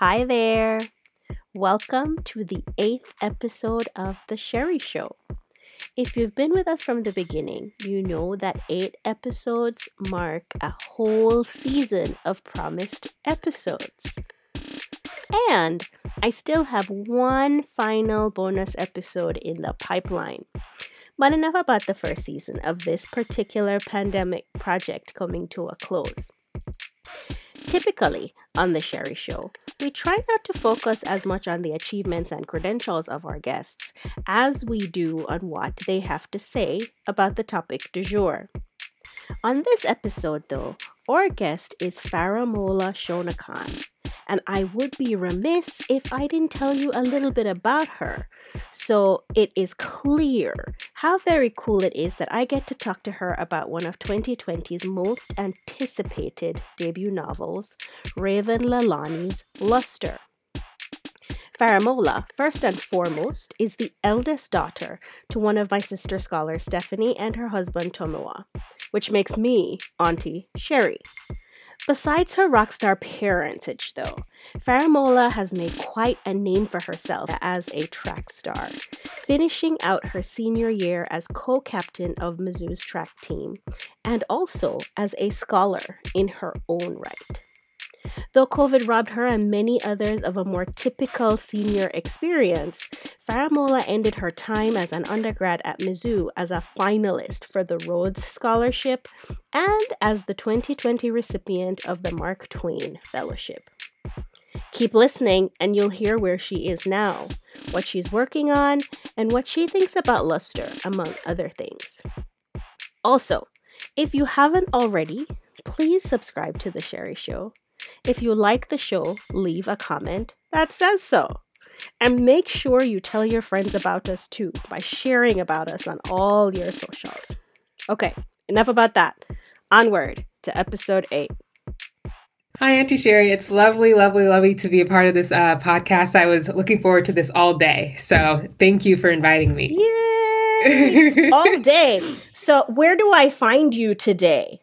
Hi there. Welcome to the eighth episode of The Sheri Show. If you've been with us from the beginning, you know that eight episodes mark a whole season of promised episodes. And I still have one final bonus episode in the pipeline. But enough about the first season of this particular pandemic project coming to a close. Typically, on The Sheri Show, we try not to focus as much on the achievements and credentials of our guests as we do on what they have to say about the topic du jour. On this episode, though, our guest is Faramola Shonekan, and I would be remiss if I didn't tell you a little bit about her. So it is clear how very cool it is that I get to talk to her about one of 2020's most anticipated debut novels, Raven Leilani's Luster. Faramola, first and foremost, is the eldest daughter to one of my sister scholars, Stephanie, and her husband, Tomoa, which makes me Auntie Sheri. Besides her rock star parentage, though, Faramola has made quite a name for herself as a track star, finishing out her senior year as co captain of Mizzou's track team and also as a scholar in her own right. Though COVID robbed her and many others of a more typical senior experience, Faramola ended her time as an undergrad at Mizzou as a finalist for the Rhodes Scholarship and as the 2020 recipient of the Mark Twain Fellowship. Keep listening, and you'll hear where she is now, what she's working on, and what she thinks about Luster, among other things. Also, if you haven't already, please subscribe to The Sheri Show if you like the show, leave a comment that says so. And make sure you tell your friends about us too by sharing about us on all your socials. Okay, enough about that. Onward to episode 8. Hi, Auntie Sheri. It's lovely, lovely, lovely to be a part of this uh, podcast. I was looking forward to this all day. So thank you for inviting me. Yay! all day. So, where do I find you today?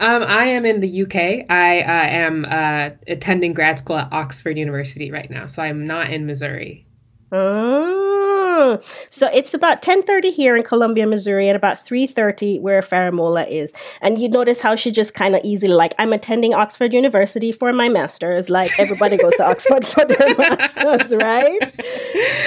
Um, I am in the UK. I uh, am uh, attending grad school at Oxford University right now, so I'm not in Missouri. Oh, so it's about 10:30 here in Columbia, Missouri, and about 3:30 where Faramola is. And you notice how she just kind of easily like, I'm attending Oxford University for my masters. Like everybody goes to Oxford for their masters, right?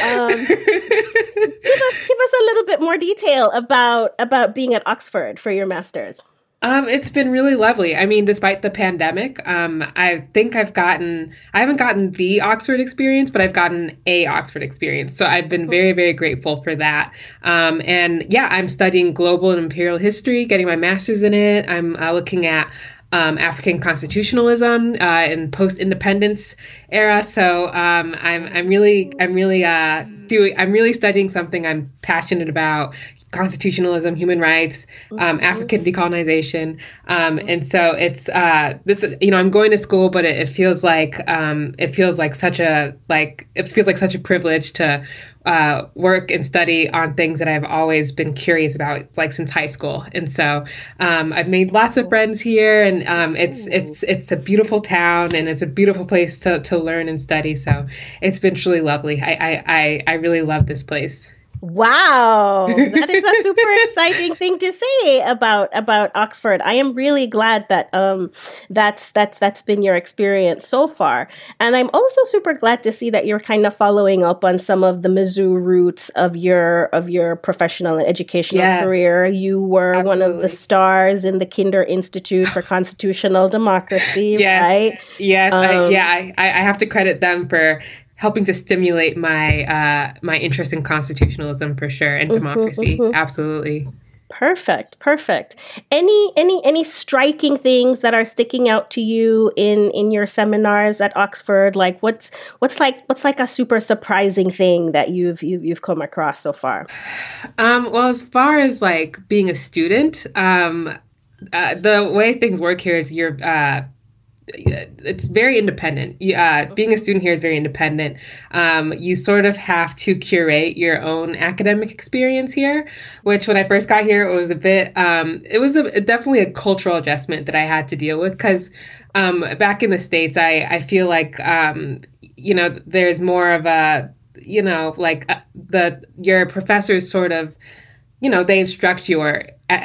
Um, give us give us a little bit more detail about about being at Oxford for your masters. Um, it's been really lovely. I mean, despite the pandemic, um, I think I've gotten, I haven't gotten the Oxford experience, but I've gotten a Oxford experience. So I've been very, very grateful for that. Um, and yeah, I'm studying global and imperial history, getting my master's in it. I'm uh, looking at um, African constitutionalism uh, in post-independence era. So um, I'm I'm really I'm really uh, doing I'm really studying something I'm passionate about constitutionalism, human rights, um, mm-hmm. African decolonization, um, and so it's uh, this. You know, I'm going to school, but it, it feels like um, it feels like such a like it feels like such a privilege to uh, work and study on things that I've always been curious about, like since high school. And so um, I've made lots of friends here, and um, it's it's it's a beautiful town, and it's a beautiful place to to learn and study. So it's been truly lovely. I I I, I really love this place. Wow, that is a super exciting thing to say about about Oxford. I am really glad that um that's that's that's been your experience so far, and I'm also super glad to see that you're kind of following up on some of the Mizzou roots of your of your professional and educational yes, career. You were absolutely. one of the stars in the Kinder Institute for Constitutional Democracy, yes, right? Yes, um, I, yeah, I, I have to credit them for helping to stimulate my uh, my interest in constitutionalism for sure and mm-hmm, democracy. Mm-hmm. Absolutely. Perfect, perfect. Any any any striking things that are sticking out to you in in your seminars at Oxford? Like what's what's like what's like a super surprising thing that you've you've, you've come across so far? Um, well, as far as like being a student, um, uh, the way things work here is you're uh, it's very independent. Uh, being a student here is very independent. Um, you sort of have to curate your own academic experience here, which when I first got here, it was a bit, um, it was a, definitely a cultural adjustment that I had to deal with because um, back in the States, I, I feel like um, you know there's more of a you know like uh, the your professors sort of you know they instruct your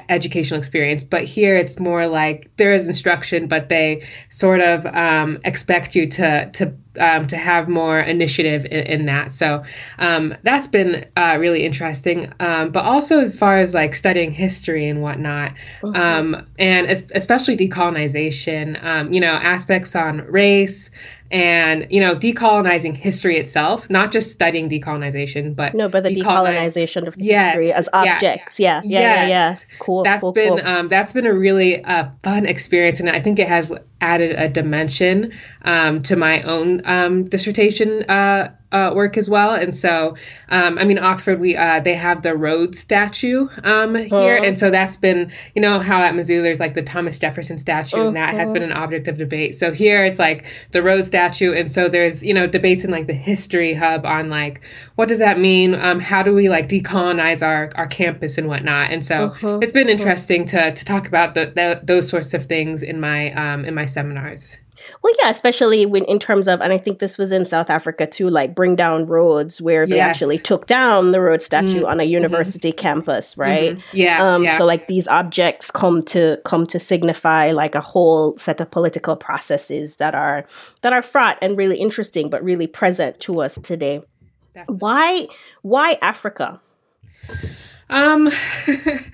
educational experience but here it's more like there is instruction but they sort of um, expect you to to um, to have more initiative in, in that so um, that's been uh, really interesting um, but also as far as like studying history and whatnot mm-hmm. and especially decolonization um, you know aspects on race and you know decolonizing history itself not just studying decolonization but no but the decolonize- decolonization of yes, history as objects yeah yeah yeah yes. yeah, yeah, cool that's cool, been cool. Um, that's been a really uh, fun experience and i think it has added a dimension um, to my own um, dissertation uh, uh, work as well. And so, um, I mean, Oxford, we uh, they have the Rhodes statue um, here, uh-huh. and so that's been, you know, how at Mizzou there's like the Thomas Jefferson statue, uh-huh. and that has been uh-huh. an object of debate. So here it's like the Rhodes statue, and so there's you know debates in like the history hub on like what does that mean? Um, how do we like decolonize our our campus and whatnot? And so uh-huh. it's been uh-huh. interesting to to talk about the, the, those sorts of things in my um, in my seminars. Well, yeah, especially when in terms of, and I think this was in South Africa too, like bring down Rhodes where they yes. actually took down the Rhodes statue mm-hmm. on a mm-hmm. university mm-hmm. campus, right? Mm-hmm. Yeah, um, yeah. So like these objects come to come to signify like a whole set of political processes that are that are fraught and really interesting, but really present to us today. Definitely. Why why Africa? Um,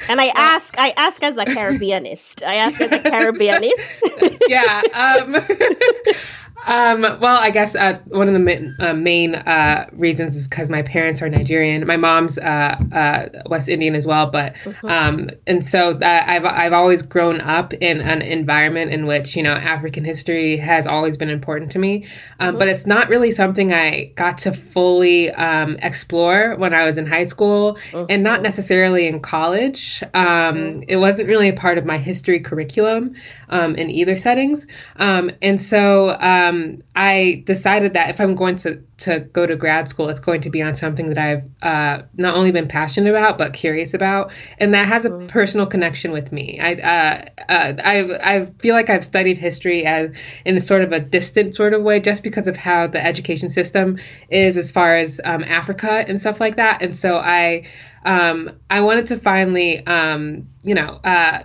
and I ask, I ask as a Caribbeanist. I ask as a Caribbeanist. yeah. Um, um, well, I guess uh, one of the ma- uh, main uh, reasons is because my parents are Nigerian. My mom's uh, uh, West Indian as well, but mm-hmm. um, and so uh, I've I've always grown up in an environment in which you know African history has always been important to me, um, mm-hmm. but it's not really something I got to fully um, explore when I was in high school mm-hmm. and not necessarily in college. Um. It wasn't really a part of my history curriculum um, in either settings, um, and so um, I decided that if I'm going to to go to grad school, it's going to be on something that I've uh, not only been passionate about but curious about, and that has a mm-hmm. personal connection with me. I uh, uh, I I feel like I've studied history as in a sort of a distant sort of way, just because of how the education system is as far as um, Africa and stuff like that, and so I um, I wanted to finally um, you know uh,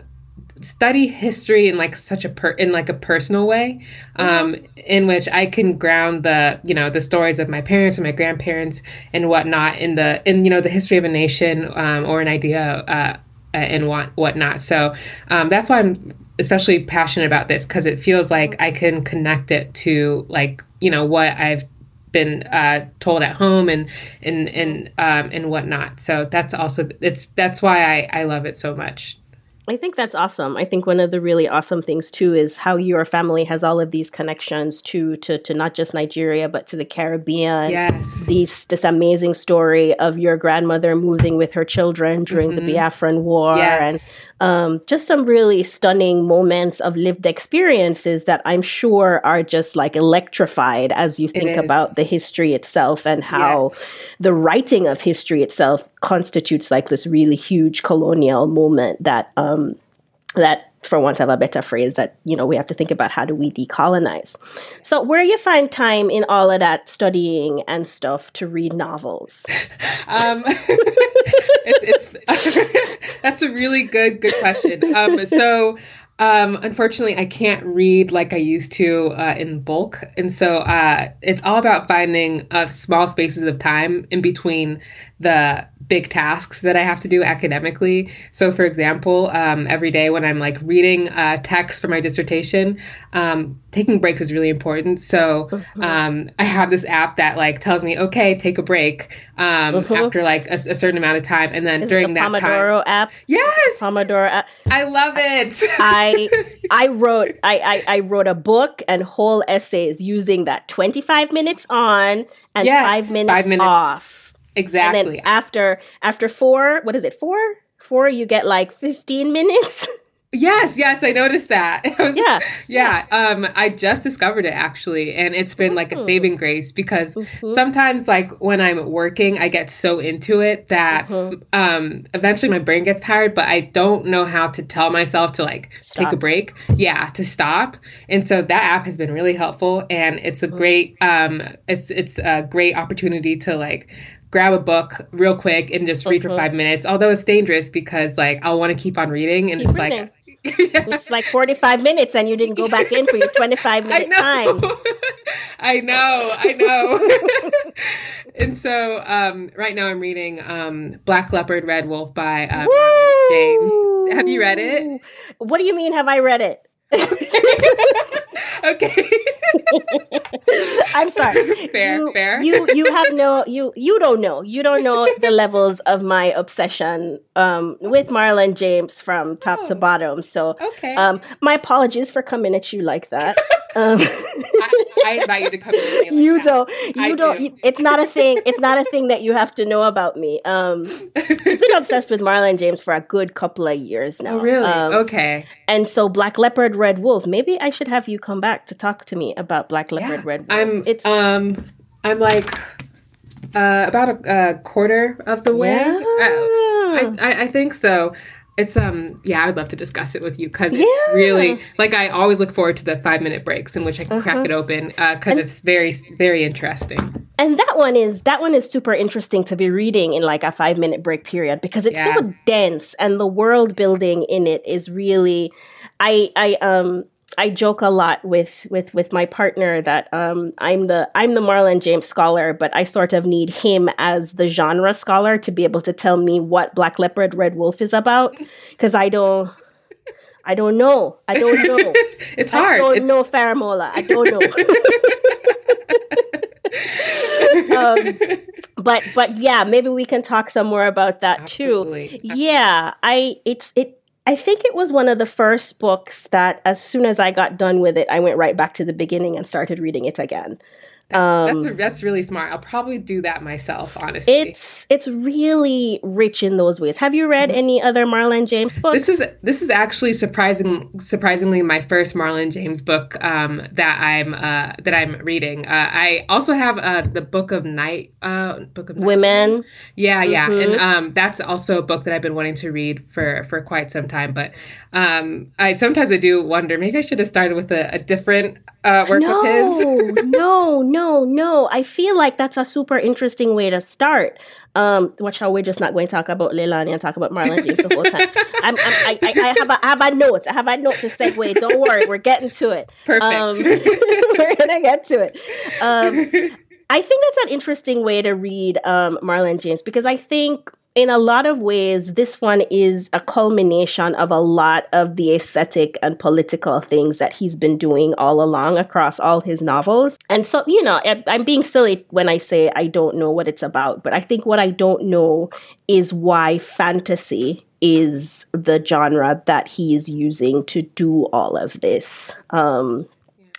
study history in like such a per in like a personal way um mm-hmm. in which i can ground the you know the stories of my parents and my grandparents and whatnot in the in you know the history of a nation um, or an idea uh, and what whatnot so um, that's why i'm especially passionate about this because it feels like i can connect it to like you know what i've been uh, told at home and and and um, and whatnot. So that's also it's that's why I, I love it so much. I think that's awesome. I think one of the really awesome things too is how your family has all of these connections to to to not just Nigeria but to the Caribbean. Yes. These this amazing story of your grandmother moving with her children during mm-hmm. the Biafran War yes. and um, just some really stunning moments of lived experiences that I'm sure are just like electrified as you think about the history itself and how yes. the writing of history itself constitutes like this really huge colonial moment that um, that for want of a better phrase that you know we have to think about how do we decolonize. So where do you find time in all of that studying and stuff to read novels? Um, it's, it's that's a really good good question. Um, so um, unfortunately, I can't read like I used to uh, in bulk. And so uh, it's all about finding uh, small spaces of time in between the big tasks that I have to do academically. So, for example, um, every day when I'm like reading uh, text for my dissertation, um, taking breaks is really important. So, uh-huh. um, I have this app that like tells me, okay, take a break um, uh-huh. after like a, a, certain amount of time, and then is during that Pomodoro time, app. Yes, Pomodoro app. I love it. I I wrote I, I I wrote a book and whole essays using that twenty five minutes on and yes, five minutes, five minutes off Exactly. And then after after four, what is it? Four? Four, you get like 15 minutes. Yes, yes, I noticed that. I was- Yeah. yeah. Um, I just discovered it actually, and it's been like a Oh. saving grace because Mhm. sometimes, like when I'm working, I get so into it that Mhm. um, eventually my brain gets tired, but I don't know how to tell myself to like take a break. Yeah, to stop. And so that app has been really helpful, and it's a Mm-hmm. great, um, it's it's a great opportunity to like grab a book real quick and just read for Mhm. five minutes. Although it's dangerous because like I'll want to keep on reading, and Keep it's reading. like. It's like 45 minutes and you didn't go back in for your 25 I minute know. time. I know. I know. and so um, right now I'm reading um, Black Leopard, Red Wolf by uh, Marlon James. Have you read it? What do you mean, have I read it? okay. I'm sorry. Fair, you, fair. You you have no you you don't know. You don't know the levels of my obsession um with Marlon James from top to Oh. bottom. So okay. um my apologies for coming at you like that. Um I, I invite you to come. Like you that. don't you I don't do. it's not a thing it's not a thing that you have to know about me um i've been obsessed with marlon james for a good couple of years now Oh, really? um, okay. and so black leopard red wolf maybe i should have you come back to talk to me about black leopard Yeah. red wolf I'm. it's um. I'm like. Uh, about a, a quarter of the way. yeah. I, I, I think so. It's um yeah, I would love to discuss it with you because Yeah. it's really like I always look forward to the five minute breaks in which I can crack Uh-huh. it open because And- it's very very interesting. and that one is that one is super interesting to be reading in like a five minute break period because it's Yeah. so dense and the world building in it is really i i um I joke a lot with with with my partner that um, I'm the I'm the Marlon James scholar, but I sort of need him as the genre scholar to be able to tell me what Black Leopard, Red Wolf is about, because I don't I don't know I don't know it's hard I don't It's- know Faramola I don't know. um, but but yeah, maybe we can talk some more about that too. Absolutely. Yeah, I it's it. I think it was one of the first books that, as soon as I got done with it, I went right back to the beginning and started reading it again. Um, that's that's really smart. I'll probably do that myself, honestly. it's it's really rich in those ways. Have you read any other Marlon James books? This is this is actually surprising surprisingly my first Marlon James book um, that I'm uh, that I'm reading. Uh, I also have uh, the Book of Night uh, Book of Night Women. Yeah, yeah, Mhm. and um, that's also a book that I've been wanting to read for for quite some time. But um, I sometimes I do wonder maybe I should have started with a, a different uh, work no, of his. no, no, no. I feel like that's a super interesting way to start. Um, watch how we're just not going to talk about Leilani and talk about Marlon James the whole time. I'm, I'm, I, I, I, have a, I have a note. I have a note to segue. Don't worry, we're getting to it. Perfect. Um, we're gonna get to it. Um, I think that's an interesting way to read um, Marlon James because I think, in a lot of ways, this one is a culmination of a lot of the aesthetic and political things that he's been doing all along across all his novels. And so, you know, I'm being silly when I say I don't know what it's about, but I think what I don't know is why fantasy is the genre that he is using to do all of this. Um,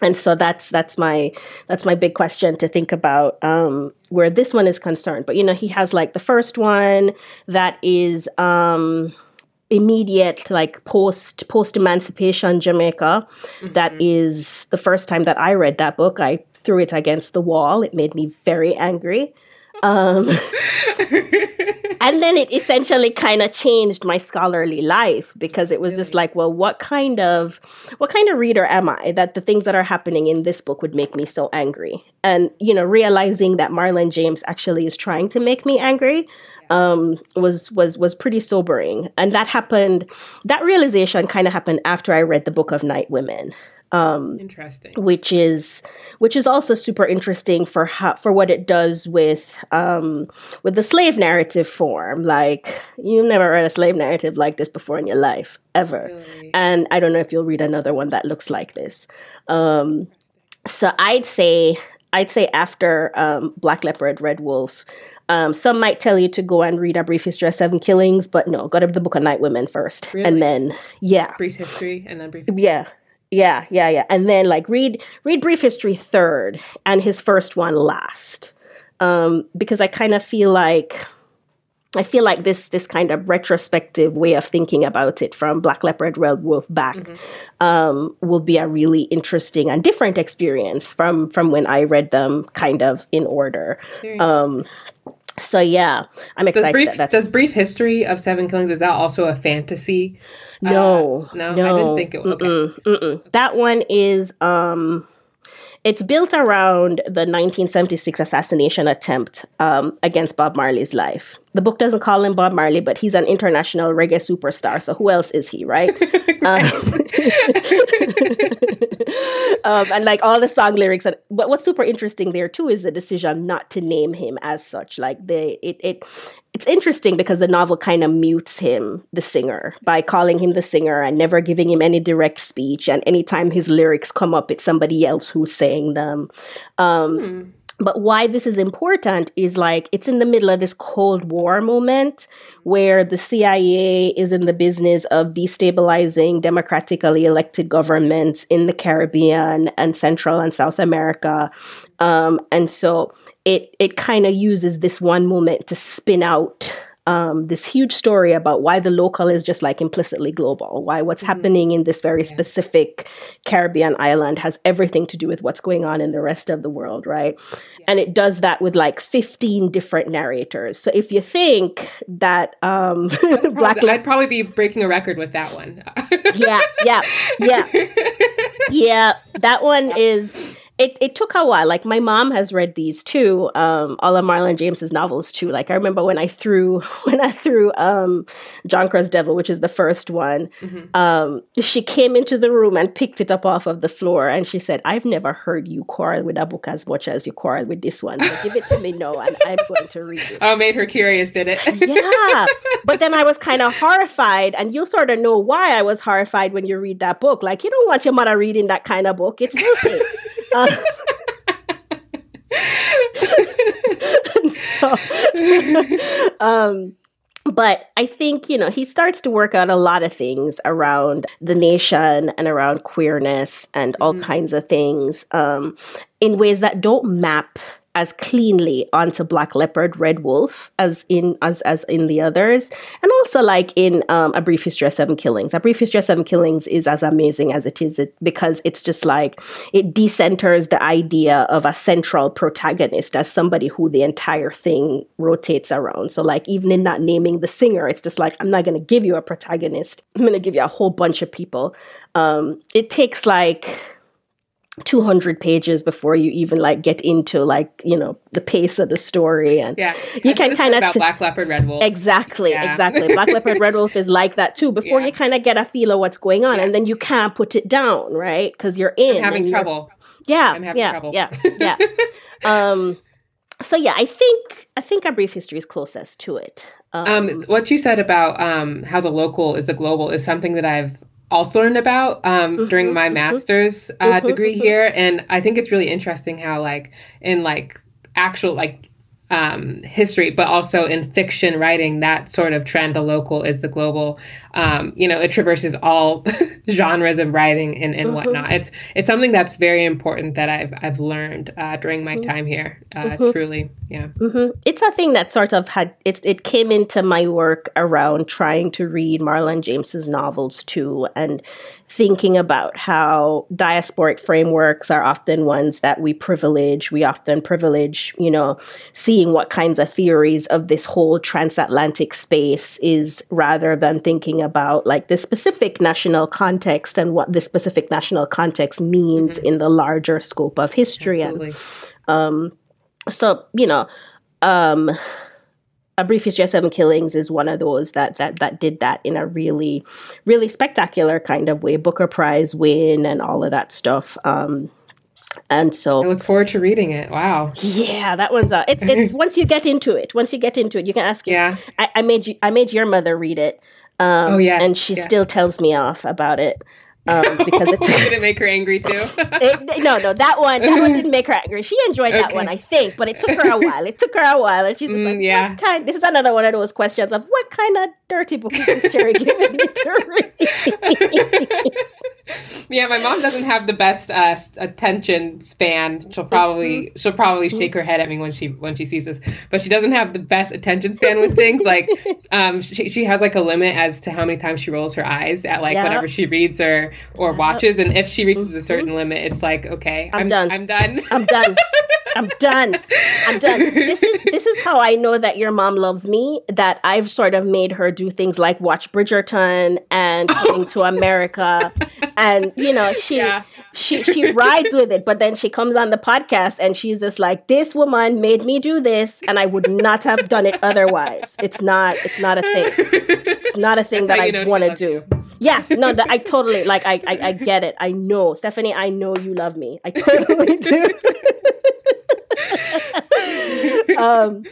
and so that's that's my that's my big question to think about um, where this one is concerned. But you know, he has like the first one that is um, immediate, like post post emancipation Jamaica. That is the first time that I read that book. I threw it against the wall. It made me very angry. Um, and then it essentially kind of changed my scholarly life because it was just like well what kind of what kind of reader am i that the things that are happening in this book would make me so angry? And you know realizing that marlon james actually is trying to make me angry um, was was was pretty sobering. And that happened that realization kind of happened after i read the book of night women um, Interesting. which is which is also super interesting for how, for what it does with um, with the slave narrative form. Like you never read a slave narrative like this before in your life ever, Really. and I don't know if you'll read another one that looks like this. Um, so I'd say I'd say after um, Black Leopard, Red Wolf. Um, some might tell you to go and read A Brief History of Seven Killings, but no, go to the Book of Night Women first, Really? and then yeah, Brief history and then brief. yeah. Yeah, yeah, yeah. And then like read read brief history third and his first one last. Um because I kind of feel like I feel like this this kind of retrospective way of thinking about it from Black Leopard Red Wolf back mm-hmm. um, will be a really interesting and different experience from from when I read them kind of in order. Um, so yeah, I'm excited. Does brief, that does brief history of Seven Killings is that also a fantasy? No, uh, no, no, I didn't think it. Was, okay. Mm-mm, mm-mm. That one is um it's built around the 1976 assassination attempt um, against Bob Marley's life. The book doesn't call him Bob Marley, but he's an international reggae superstar. So who else is he, right? um, um, and like all the song lyrics, and but what's super interesting there too is the decision not to name him as such. Like the it it it's interesting because the novel kind of mutes him, the singer, by calling him the singer and never giving him any direct speech. And anytime his lyrics come up, it's somebody else who's saying them. Um, hmm. But why this is important is like it's in the middle of this Cold War moment where the CIA is in the business of destabilizing democratically elected governments in the Caribbean and Central and South America. Um, and so it it kind of uses this one moment to spin out um, this huge story about why the local is just like implicitly global, why what's mm-hmm. happening in this very yeah. specific Caribbean island has everything to do with what's going on in the rest of the world, right? Yeah. And it does that with like 15 different narrators. So if you think that um, Black I'd probably be breaking a record with that one. yeah, yeah, yeah. Yeah, that one is it, it took a while. Like my mom has read these too, um, all of Marlon James's novels too. Like I remember when I threw when I threw um, John Crow's Devil, which is the first one. Mm-hmm. Um, she came into the room and picked it up off of the floor, and she said, "I've never heard you quarrel with a book as much as you quarrel with this one. So give it to me now, and I'm going to read it." Oh, made her curious, did it? yeah, but then I was kind of horrified, and you sort of know why I was horrified when you read that book. Like you don't want your mother reading that kind of book. It's filthy. Uh, so, um, but I think, you know, he starts to work out a lot of things around the nation and around queerness and all mm-hmm. kinds of things um, in ways that don't map as cleanly onto Black Leopard, Red Wolf as in as as in the others, and also like in um, A Brief History of Seven Killings. A Brief History of Seven Killings is as amazing as it is it, because it's just like it decenters the idea of a central protagonist as somebody who the entire thing rotates around. So like even in not naming the singer, it's just like I'm not going to give you a protagonist. I'm going to give you a whole bunch of people. Um, it takes like 200 pages before you even like get into like you know the pace of the story and yeah you can kind of about t- black leopard red wolf exactly yeah. exactly black leopard red wolf is like that too before yeah. you kind of get a feel of what's going on yeah. and then you can't put it down right because you're in I'm having trouble yeah having yeah trouble. yeah yeah um so yeah i think i think a brief history is closest to it um, um, what you said about um, how the local is the global is something that I've also learned about um, mm-hmm, during my mm-hmm. master's uh, mm-hmm, degree here, and I think it's really interesting how like in like actual like um, history, but also in fiction writing, that sort of trend, the local is the global. Um, you know, it traverses all genres of writing and, and mm-hmm. whatnot. It's it's something that's very important that I've I've learned uh, during my mm-hmm. time here. Uh, mm-hmm. Truly, yeah. It's a thing that sort of had it. It came into my work around trying to read Marlon James's novels too, and thinking about how diasporic frameworks are often ones that we privilege. We often privilege, you know, seeing what kinds of theories of this whole transatlantic space is rather than thinking about like the specific national context and what the specific national context means mm-hmm. in the larger scope of history. Absolutely. And um, so, you know, um, a brief history of seven killings is one of those that that that did that in a really really spectacular kind of way booker prize win and all of that stuff um and so I look forward to reading it. Wow. Yeah, that one's uh it's it's once you get into it, once you get into it, you can ask Yeah. I, I made you I made your mother read it. Um, oh yeah, and she yeah. still tells me off about it um, because it didn't make her angry too. it, no, no, that one, that one didn't make her angry. She enjoyed that okay. one, I think, but it took her a while. It took her a while, and she's mm, like, "Yeah." Kind, this is another one of those questions of what kind of dirty book is Cherry giving me to read? Yeah, my mom doesn't have the best uh, attention span. She'll probably mm-hmm. she'll probably mm-hmm. shake her head at me when she when she sees this, but she doesn't have the best attention span with things. Like, um, she she has like a limit as to how many times she rolls her eyes at like yep. whatever she reads or or watches, and if she reaches a certain mm-hmm. limit, it's like okay, I'm, I'm done. I'm done. I'm done. I'm done. I'm done. This is this is how I know that your mom loves me. That I've sort of made her do things like watch Bridgerton and Coming to America, and you know she yeah. she she rides with it. But then she comes on the podcast and she's just like, "This woman made me do this, and I would not have done it otherwise. It's not. It's not a thing. It's not a thing That's that I want to do." You. Yeah, no, I totally like. I, I I get it. I know, Stephanie. I know you love me. I totally do. um,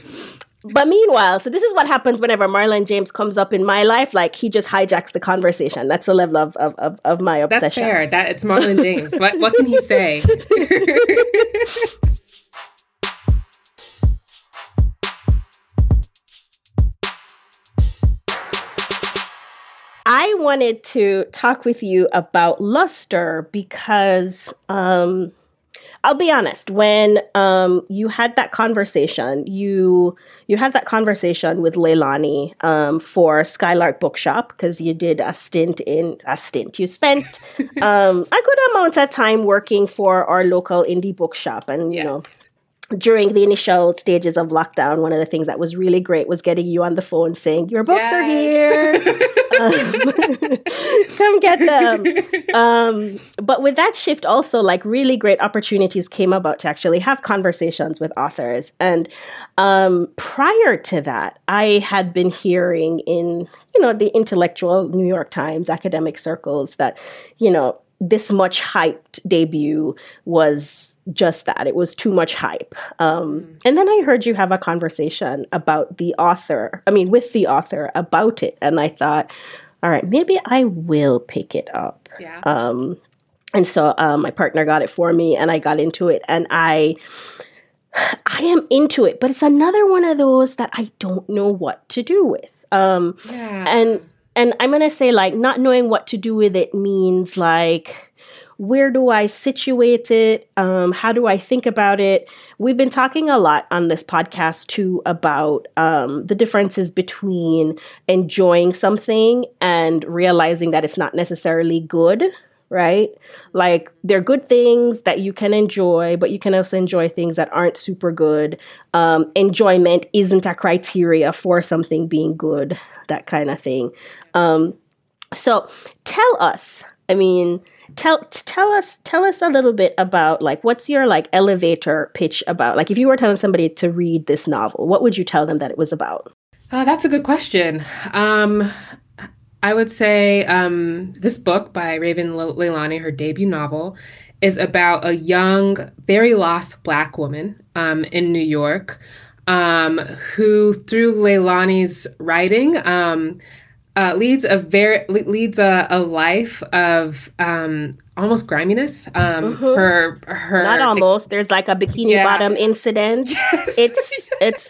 but meanwhile, so this is what happens whenever Marlon James comes up in my life. Like he just hijacks the conversation. That's the level of of, of, of my obsession. That's fair. That it's Marlon James. what what can he say? I wanted to talk with you about luster because um, I'll be honest. When um, you had that conversation, you you had that conversation with Leilani um, for Skylark Bookshop because you did a stint in a stint. You spent um, a good amount of time working for our local indie bookshop, and you yes. know during the initial stages of lockdown, one of the things that was really great was getting you on the phone saying, Your books are here. um, come get them. Um, but with that shift, also, like really great opportunities came about to actually have conversations with authors. And um, prior to that, I had been hearing in, you know, the intellectual New York Times academic circles that, you know, this much hyped debut was just that. It was too much hype. Um, mm. And then I heard you have a conversation about the author, I mean, with the author about it. And I thought, all right, maybe I will pick it up. Yeah. Um, and so um, my partner got it for me and I got into it and I. I am into it, but it's another one of those that I don't know what to do with. Um, yeah. And and I'm gonna say like not knowing what to do with it means like where do I situate it? Um, how do I think about it? We've been talking a lot on this podcast too about um, the differences between enjoying something and realizing that it's not necessarily good right? Like there are good things that you can enjoy, but you can also enjoy things that aren't super good. Um, enjoyment isn't a criteria for something being good, that kind of thing. Um, so tell us, I mean, tell tell us tell us a little bit about like what's your like elevator pitch about? Like if you were telling somebody to read this novel what would you tell them that it was about? Uh, that's a good question. Um, i would say um, this book by raven leilani her debut novel is about a young very lost black woman um, in new york um, who through leilani's writing um, uh, leads a very leads a, a life of um, almost griminess. Um, mm-hmm. Her her not almost. There's like a bikini yeah. bottom incident. Yes. It's it's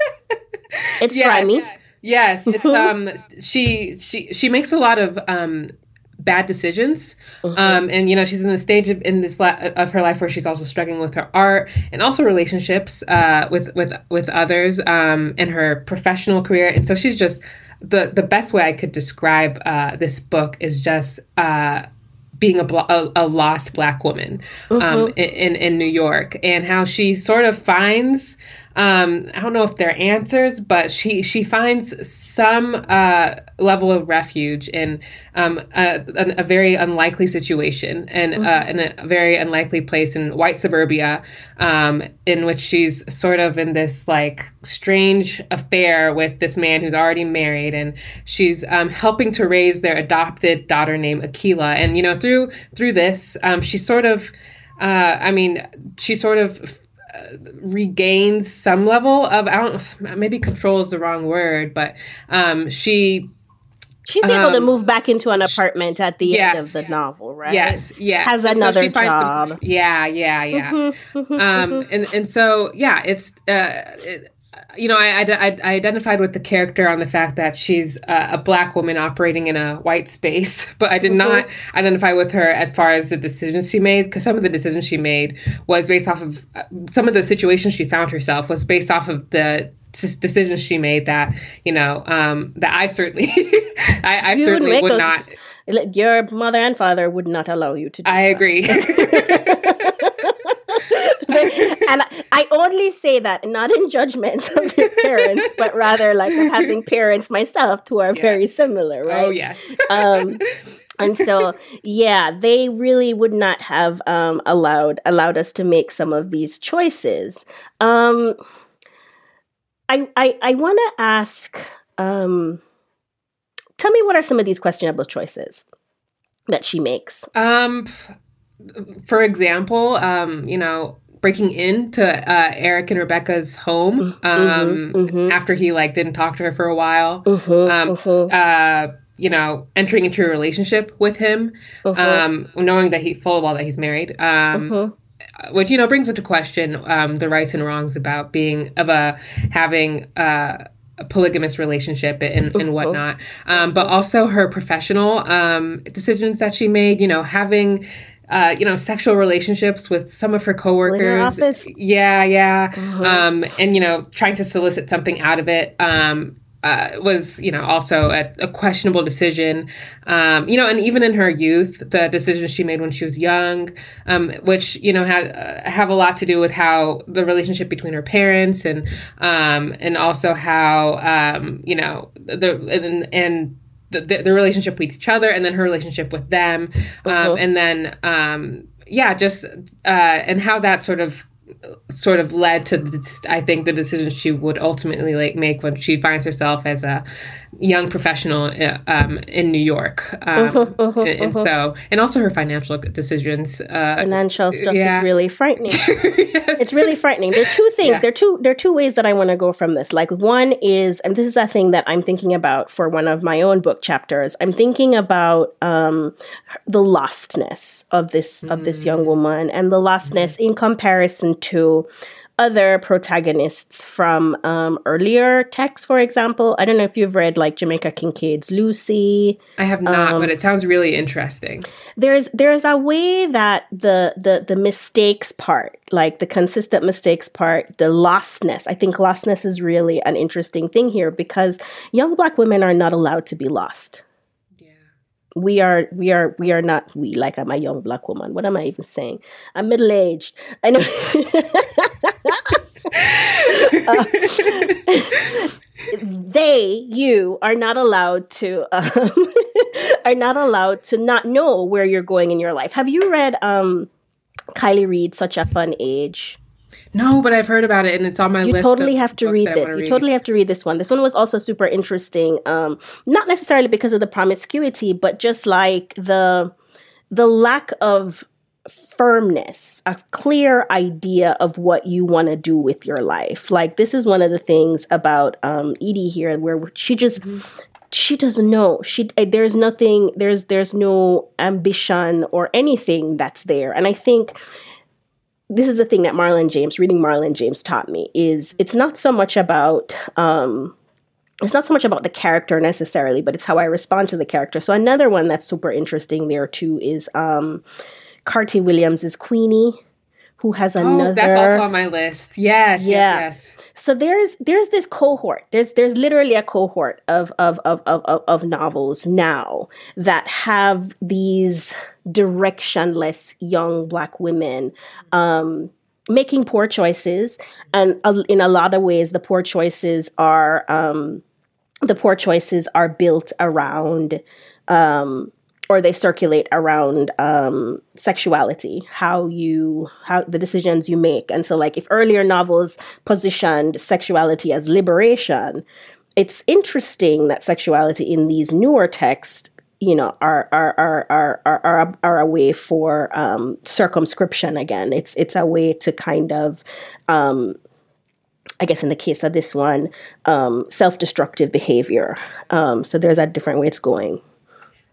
it's yeah, grimy. Yes, it's um she she she makes a lot of um bad decisions mm-hmm. um and you know she's in the stage of in this la- of her life where she's also struggling with her art and also relationships uh with with with others um in her professional career and so she's just the the best way I could describe uh, this book is just uh, being a, a, a, lost black woman um, mm-hmm. in, in New York and how she sort of finds um, I don't know if they're answers, but she she finds some uh, level of refuge in um, a, a, very unlikely situation and mm-hmm. uh, in a very unlikely place in white suburbia, um, in which she's sort of in this like strange affair with this man who's already married, and she's um, helping to raise their adopted daughter named Akila. And you know through through this, um, she sort of, uh, I mean, she sort of regains some level of I don't maybe control is the wrong word, but um, she She's um, able to um, move back into an apartment at the yes, end of the novel, right? Yes, yes. Has and another so job. Some, yeah, yeah, yeah. Mm-hmm, mm-hmm, um, mm-hmm. and and so yeah, it's uh, it, you know, I, I, I, identified with the character on the fact that she's a, a, black woman operating in a white space, but I did mm-hmm. not identify with her as far as the decisions she made, because some of the decisions she made was based off of uh, some of the situations she found herself was based off of the decisions she made that you know um, that I certainly I, I certainly would those, not. Your mother and father would not allow you to. Do. I that. agree. and I only say that not in judgment of your parents, but rather like having parents myself who are yes. very similar, right? Oh yes. um, and so yeah they really would not have um, allowed allowed us to make some of these choices um, i i, I want to ask um, tell me what are some of these questionable choices that she makes um for example um you know breaking into uh, Eric and Rebecca's home mm-hmm, um, mm-hmm. after he like didn't talk to her for a while. Mm-hmm, um, mm-hmm. uh, you know, entering into a relationship with him, mm-hmm. um, knowing that he full well that he's married. Um, mm-hmm. which you know brings into question um, the rights and wrongs about being of a having uh, a polygamous relationship and, and whatnot, um, but also her professional um, decisions that she made. You know, having uh, you know, sexual relationships with some of her coworkers. Yeah, yeah. Uh-huh. Um, and you know, trying to solicit something out of it. Um, uh, was you know also a, a questionable decision um, you know and even in her youth the decisions she made when she was young um, which you know had uh, have a lot to do with how the relationship between her parents and um, and also how um, you know the and, and the, the, relationship with each other and then her relationship with them um, uh-huh. and then um, yeah just uh, and how that sort of sort of led to the, I think the decision she would ultimately like make when she finds herself as a young professional uh, um, in New York, um, uh-huh, uh-huh, and, and uh-huh. so and also her financial decisions. Uh, financial stuff yeah. is really frightening. yes. It's really frightening. There are two things. Yeah. There are two. There are two ways that I want to go from this. Like one is, and this is a thing that I'm thinking about for one of my own book chapters. I'm thinking about um, the lostness of this mm. of this young mm. woman and the lostness mm. in comparison to other protagonists from um, earlier texts, for example. I don't know if you've read like Jamaica Kincaid's Lucy. I have not, um, but it sounds really interesting. There's there's a way that the the the mistakes part, like the consistent mistakes part, the lostness. I think lostness is really an interesting thing here because young black women are not allowed to be lost we are we are we are not we like i'm a young black woman. What am i even saying? I'm middle-aged. I know uh, they you are not allowed to um, are not allowed to not know where you're going in your life. Have you read um kiley reid such a fun age no, but I've heard about it and it's on my you list. You totally have to read this. You totally have to read this one. This one was also super interesting. Um, not necessarily because of the promiscuity, but just like the the lack of firmness, a clear idea of what you want to do with your life. Like this is one of the things about um, Edie here, where she just mm-hmm. she doesn't know. She eh, there's nothing. There's there's no ambition or anything that's there, and I think this is the thing that Marlon James, reading Marlon James taught me, is it's not so much about um, it's not so much about the character necessarily, but it's how I respond to the character. So another one that's super interesting there too is um, Carty Williams is Queenie, who has another. Oh, that's also on my list. Yes, yeah. Yes, yes. So there's there's this cohort. There's there's literally a cohort of of of of, of novels now that have these directionless young black women um, making poor choices, and in a lot of ways, the poor choices are um, the poor choices are built around um, or they circulate around um, sexuality, how you, how the decisions you make. And so, like, if earlier novels positioned sexuality as liberation, it's interesting that sexuality in these newer texts, you know, are are are are are, are, are a way for um, circumscription. Again, it's it's a way to kind of um, I guess in the case of this one, um, self destructive behavior. Um, so there's a different way it's going.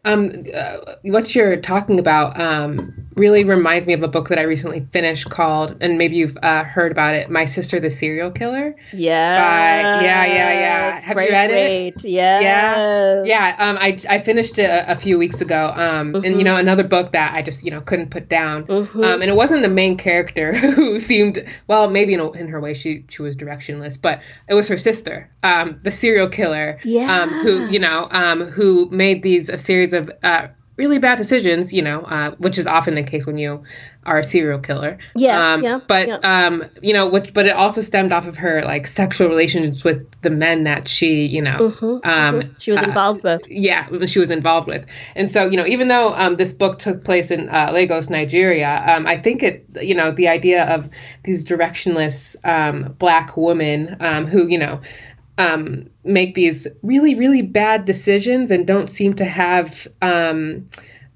Um, uh, what you're talking about um, really reminds me of a book that I recently finished called, and maybe you've uh, heard about it, My Sister the Serial Killer. Yeah. yeah, yeah, yeah. Have great, you read great. it? Yeah. Yeah, yeah. Um, I I finished it a, a few weeks ago. Um, mm-hmm. and you know another book that I just you know couldn't put down. Mm-hmm. Um, and it wasn't the main character who seemed well, maybe in, a, in her way she she was directionless, but it was her sister, um, the serial killer. Yeah. Um, who you know um who made these a series of uh, really bad decisions, you know, uh, which is often the case when you are a serial killer. Yeah, um, yeah. But yeah. um, you know, which but it also stemmed off of her like sexual relations with the men that she, you know, mm-hmm, um, mm-hmm. she was involved uh, with. Yeah, she was involved with, and so you know, even though um, this book took place in uh, Lagos, Nigeria, um, I think it, you know, the idea of these directionless um, black women um, who, you know um, make these really, really bad decisions and don't seem to have um,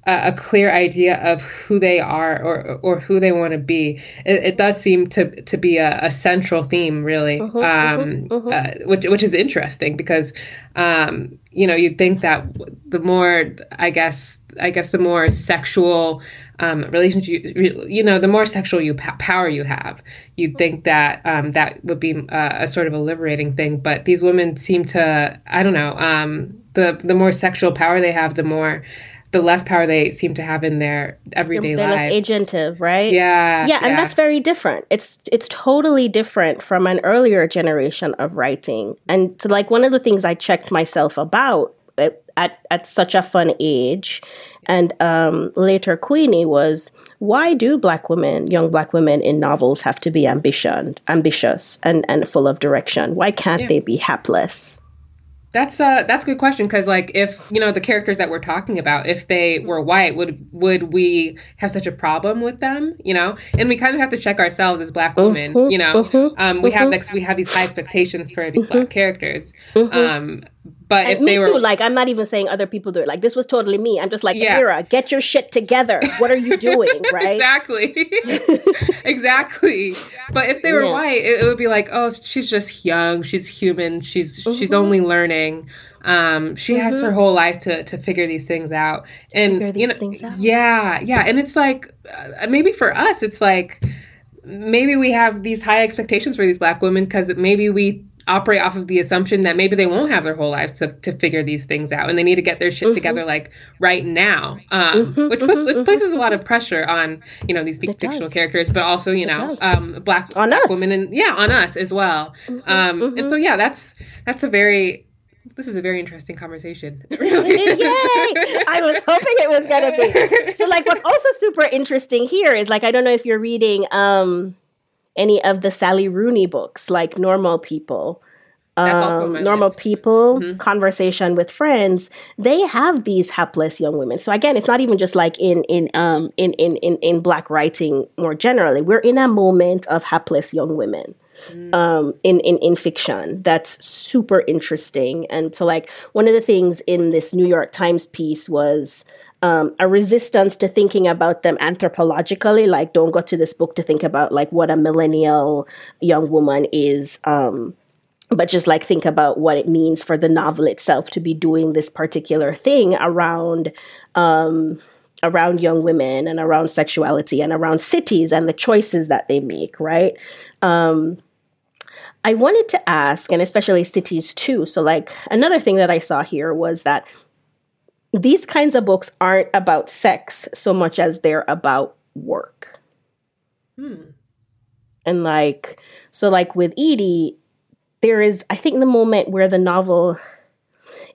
a, a, clear idea of who they are or or who they want to be. It, it, does seem to to be a, a central theme, really, uh-huh, um, uh-huh, uh-huh. Uh, which which is interesting because um, you know you'd think that the more, I guess, I guess the more sexual um, relationship, you know, the more sexual you power you have, you'd think that um, that would be a, uh, a, sort of a liberating thing. But these women seem to, I don't know, um, the the more sexual power they have, the more the less power they seem to have in their everyday they're lives. less agentive, right? Yeah, yeah, and yeah. that's very different. It's it's totally different from an earlier generation of writing. And so, like one of the things I checked myself about at at such a fun age and um, later Queenie was why do black women, young black women in novels have to be ambition, ambitious and, and full of direction? Why can't yeah. they be hapless? That's a that's a good question because like if you know the characters that we're talking about if they were white would would we have such a problem with them you know and we kind of have to check ourselves as black women mm-hmm, you know mm-hmm, um, we mm-hmm. have we have these high expectations for these black characters um, but and if me they were too, like I'm not even saying other people do it. Like this was totally me. I'm just like, yeah. Mira, get your shit together. What are you doing? right? exactly. exactly. But if they were yeah. white, it, it, would be like, oh, she's just young. She's human. She's mm-hmm. she's only learning. Um, she mm-hmm. has her whole life to to figure these things out. And you know, yeah, yeah. And it's like uh, maybe for us, it's like maybe we have these high expectations for these black women because maybe we operate off of the assumption that maybe they won't have their whole lives to, to figure these things out and they need to get their shit mm-hmm. together like right now um, mm-hmm, which, mm-hmm, which places a lot of pressure on you know these it fictional does. characters but also you know um, black, on black us. women and yeah on us as well mm-hmm, um, and so mm-hmm. yeah that's that's a very this is a very interesting conversation. Yay! I was hoping it was gonna be. So like what's also super interesting here is like I don't know if you're reading um any of the Sally Rooney books, like Normal People. Um, normal list. people mm-hmm. conversation with friends they have these hapless young women so again it's not even just like in in um in in in, in black writing more generally we're in a moment of hapless young women mm. um in, in in fiction that's super interesting and so like one of the things in this new york times piece was um, a resistance to thinking about them anthropologically. Like, don't go to this book to think about like what a millennial young woman is. Um, but just like think about what it means for the novel itself to be doing this particular thing around um, around young women and around sexuality and around cities and the choices that they make right um, i wanted to ask and especially cities too so like another thing that i saw here was that these kinds of books aren't about sex so much as they're about work. Hmm. And like, so like with Edie, there is, I think, the moment where the novel,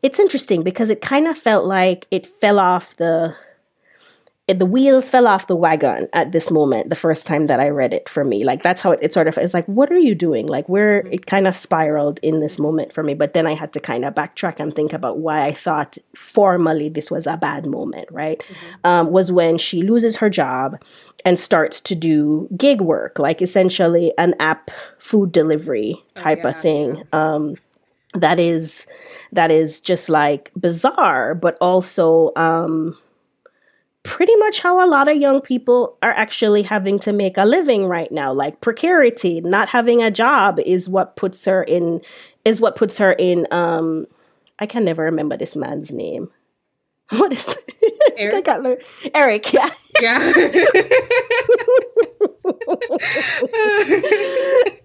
it's interesting because it kind of felt like it fell off the it, the wheels fell off the wagon at this moment the first time that i read it for me. Like that's how it, it sort of is like what are you doing? Like where mm-hmm. it kind of spiraled in this moment for me but then i had to kind of backtrack and think about why i thought formally this was a bad moment right? Mm-hmm. um, was when she loses her job and starts to do gig work like essentially an app food delivery oh, type oh, yeah, of thing um, that is that is just like bizarre but also um, pretty much how a lot of young people are actually having to make a living right now like precarity not having a job is what puts her in is what puts her in um i can never remember this man's name what is Eric? I got. Eric, yeah. Yeah.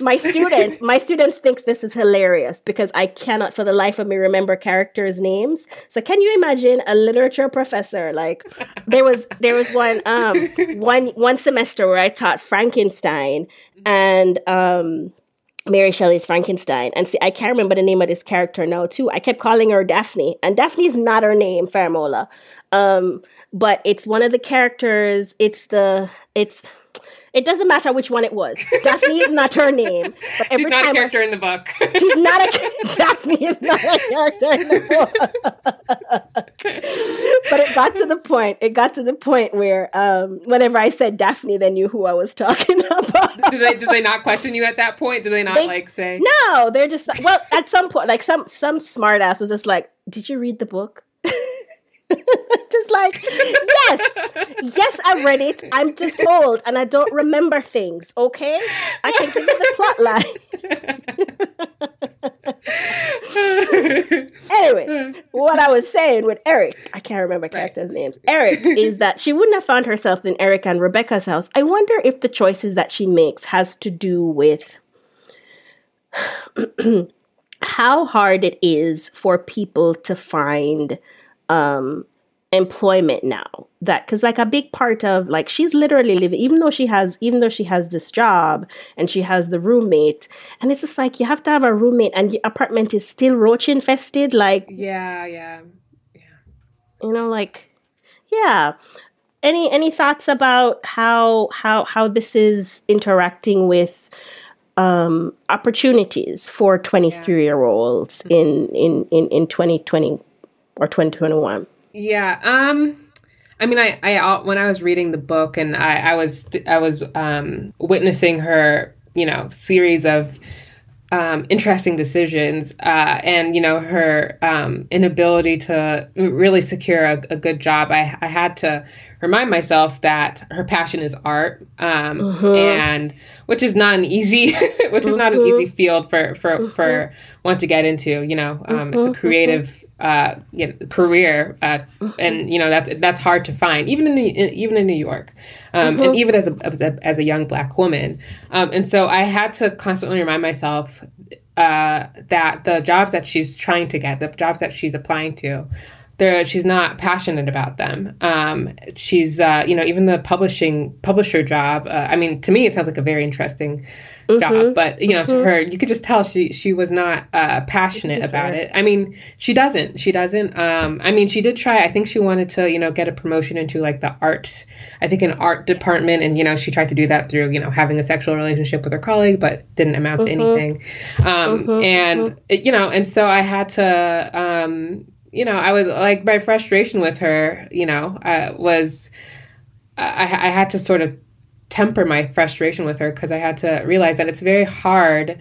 my students my students thinks this is hilarious because i cannot for the life of me remember characters names so can you imagine a literature professor like there was there was one um one one semester where i taught frankenstein and um Mary Shelley's Frankenstein. And see, I can't remember the name of this character now, too. I kept calling her Daphne, and Daphne is not her name, Faramola. Um, but it's one of the characters. It's the it's it doesn't matter which one it was. Daphne is not her name. But every she's not time a character in the book. she's not a Daphne is not a character in the book. but it got to the point. It got to the point where um, whenever I said Daphne, they knew who I was talking about. did they did they not question you at that point? Did they not they, like say No, they're just well at some point like some some smartass was just like, Did you read the book? just like, yes, yes, I read it. I'm just old and I don't remember things. Okay, I can give you the plot line. anyway, what I was saying with Eric, I can't remember characters' right. names. Eric is that she wouldn't have found herself in Eric and Rebecca's house. I wonder if the choices that she makes has to do with how hard it is for people to find um employment now. That because like a big part of like she's literally living even though she has even though she has this job and she has the roommate and it's just like you have to have a roommate and your apartment is still roach infested like yeah yeah yeah. You know like yeah. Any any thoughts about how how how this is interacting with um opportunities for 23 year olds in in in in 2020 or 2021? Yeah. Um I mean, I, I, when I was reading the book and I, I was, I was um, witnessing her, you know, series of um, interesting decisions, uh, and you know, her um, inability to really secure a, a good job. I, I had to remind myself that her passion is art, um, uh-huh. and which is not an easy, which is not an easy uh-huh. field for for uh-huh. for one to get into. You know, um, it's a creative uh, you know, career, uh, and you know that's that's hard to find, even in, the, in even in New York, um, and even as a, as a, as a young black woman. Um, and so I had to constantly remind myself uh, that the jobs that she's trying to get, the jobs that she's applying to, there she's not passionate about them. Um, she's uh, you know even the publishing publisher job. Uh, I mean, to me, it sounds like a very interesting mm-hmm. job, but you know, mm-hmm. to her, you could just tell she she was not uh, passionate about it. I mean, she doesn't. She doesn't. Um, I mean, she did try. I think she wanted to you know get a promotion into like the art. I think an art department, and you know, she tried to do that through you know having a sexual relationship with her colleague, but didn't amount mm-hmm. to anything. Um, mm-hmm. and mm-hmm. you know, and so I had to. You know, I was like my frustration with her, you know, uh, was I, I had to sort of temper my frustration with her because I had to realize that it's very hard,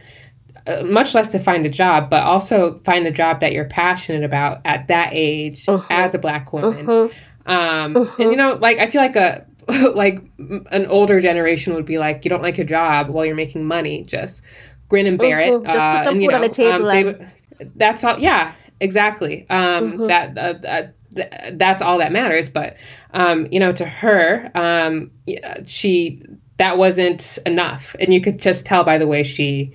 uh, much less to find a job, but also find a job that you're passionate about at that age uh-huh. as a black woman. Uh-huh. Um, uh-huh. And you know, like I feel like a like an older generation would be like, you don't like your job while you're making money, just grin and bear it. Uh, just put uh, and, you know, on the table. Um, that's all. Yeah, exactly. Um, mm-hmm. That uh, uh, th- that's all that matters. But um, you know, to her, um, she that wasn't enough, and you could just tell by the way she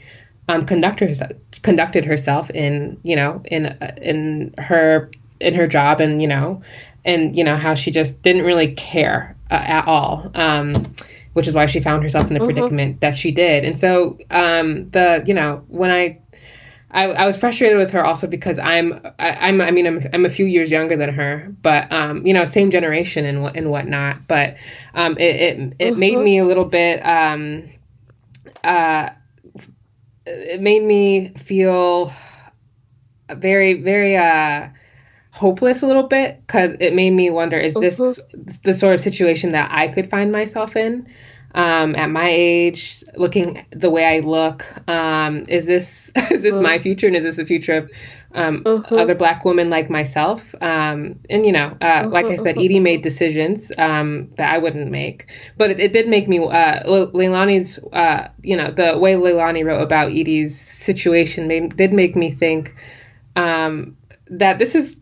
um, conducted herself, conducted herself in you know in in her in her job, and you know, and you know how she just didn't really care uh, at all. Um, which is why she found herself in the mm-hmm. predicament that she did. And so um, the you know when I I, I was frustrated with her also because I'm I, am I mean I'm I'm a few years younger than her, but um you know same generation and and whatnot. But um it it, it made mm-hmm. me a little bit um uh it made me feel very very uh hopeless a little bit because it made me wonder is this mm-hmm. the sort of situation that I could find myself in um, at my age, looking the way I look. Um, is this is this my future, and is this the future of um, uh-huh. other Black women like myself? Um, and you know, uh, uh-huh. like I said, Edie made decisions um, that I wouldn't make, but it, it did make me. Uh, Leilani's, uh, you know, the way Leilani wrote about Edie's situation made, did make me think um, that this is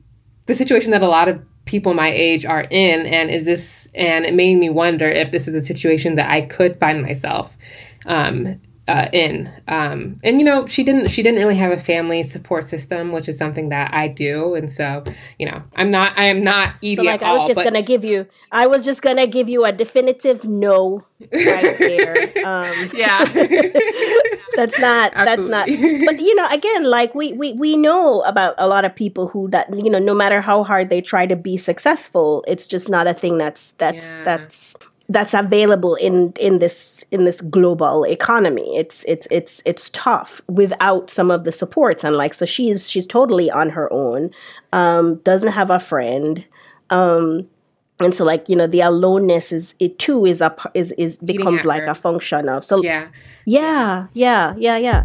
the situation that a lot of people my age are in and is this and it made me wonder if this is a situation that I could find myself um, uh, in. Um, and you know, she didn't she didn't really have a family support system, which is something that I do. And so, you know, I'm not I am not Edie so like I was all, just but... gonna give you I was just gonna give you a definitive no right there. Um, yeah, that's not that's not. But you know, again, like we we we know about a lot of people who that you know, no matter how hard they try to be successful, it's just not a thing that's that's yeah. that's that's available in in this in this global economy. It's it's it's it's tough without some of the supports and like so she's she's totally on her own. Um, doesn't have a friend. Um, and so like you know the aloneness is it too is a is is becomes like her. a function of so yeah yeah yeah yeah yeah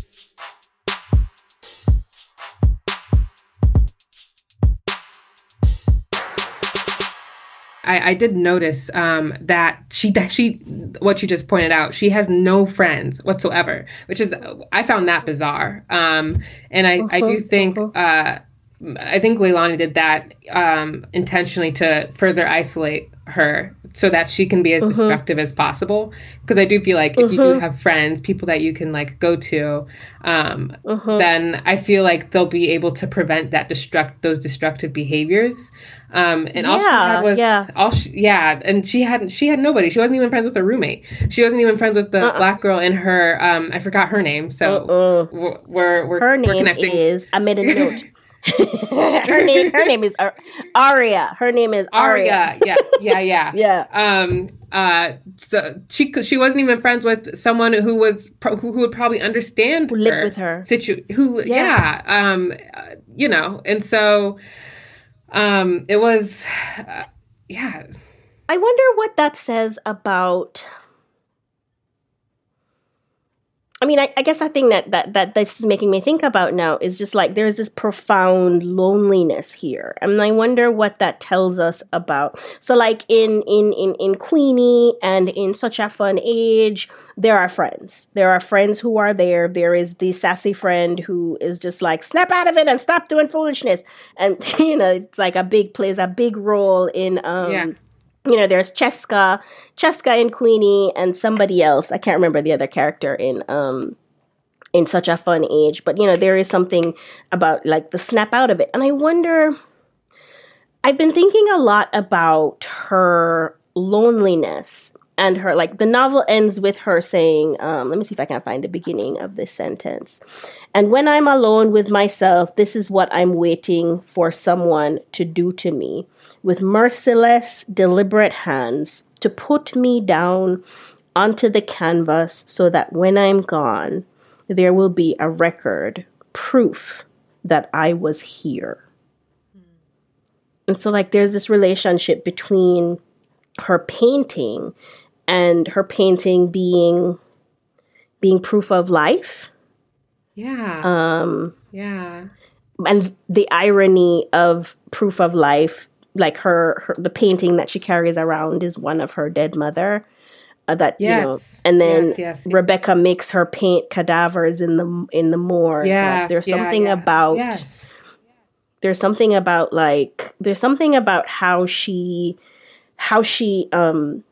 I, I did notice um, that she that she what you just pointed out she has no friends whatsoever, which is I found that bizarre. Um, and I, uh-huh, I do uh-huh, think uh-huh. uh, I think Leilani did that um, intentionally to further isolate her so that she can be as uh-huh. destructive as possible. Because I do feel like if you do have friends, people that you can like go to, um, then I feel like they'll be able to prevent that destruct those destructive behaviors. Um, and yeah, all she had was yeah, all she, yeah, and she had she had nobody. She wasn't even friends with her roommate. She wasn't even friends with the uh-uh. black girl in her. Um, I forgot her name. So uh-uh. we're, we're, we're her name we're connecting. is I made a note. her name her name is Ar- Aria. Her name is Aria. Aria. Yeah, yeah, yeah. yeah. Um uh so she she wasn't even friends with someone who was who, who would probably understand who lived with her. Situ- who yeah. yeah um uh, you know, and so um it was uh, yeah. I wonder what that says about I mean, I, I, guess I think that, that that this is making me think about now is just like there's this profound loneliness here, and I wonder what that tells us about. So, like in in in in Queenie and in Such a Fun Age, there are friends. There are friends who are there. There is the sassy friend who is just like snap out of it and stop doing foolishness, and you know it's like a big plays a big role in um. Yeah you know, there's Cheska, Cheska and Queenie, and somebody else. I can't remember the other character in um in such a fun age, but you know, there is something about like the snap out of it. And I wonder I've been thinking a lot about her loneliness and her like the novel ends with her saying um, let me see if i can find the beginning of this sentence. And when i'm alone with myself this is what i'm waiting for someone to do to me. With merciless deliberate hands to put me down onto the canvas so that when i'm gone there will be a record proof that i was here. And so like there's this relationship between her painting and her painting being being proof of life. Yeah. Um yeah. And the irony of proof of life, like her, her the painting that she carries around is one of her dead mother. Uh, that yes. you know, and then yes, yes, Rebecca makes her paint cadavers in the in the morgue. Yeah, like, there's yeah, something yeah. about there's something about like there's something about how she how she um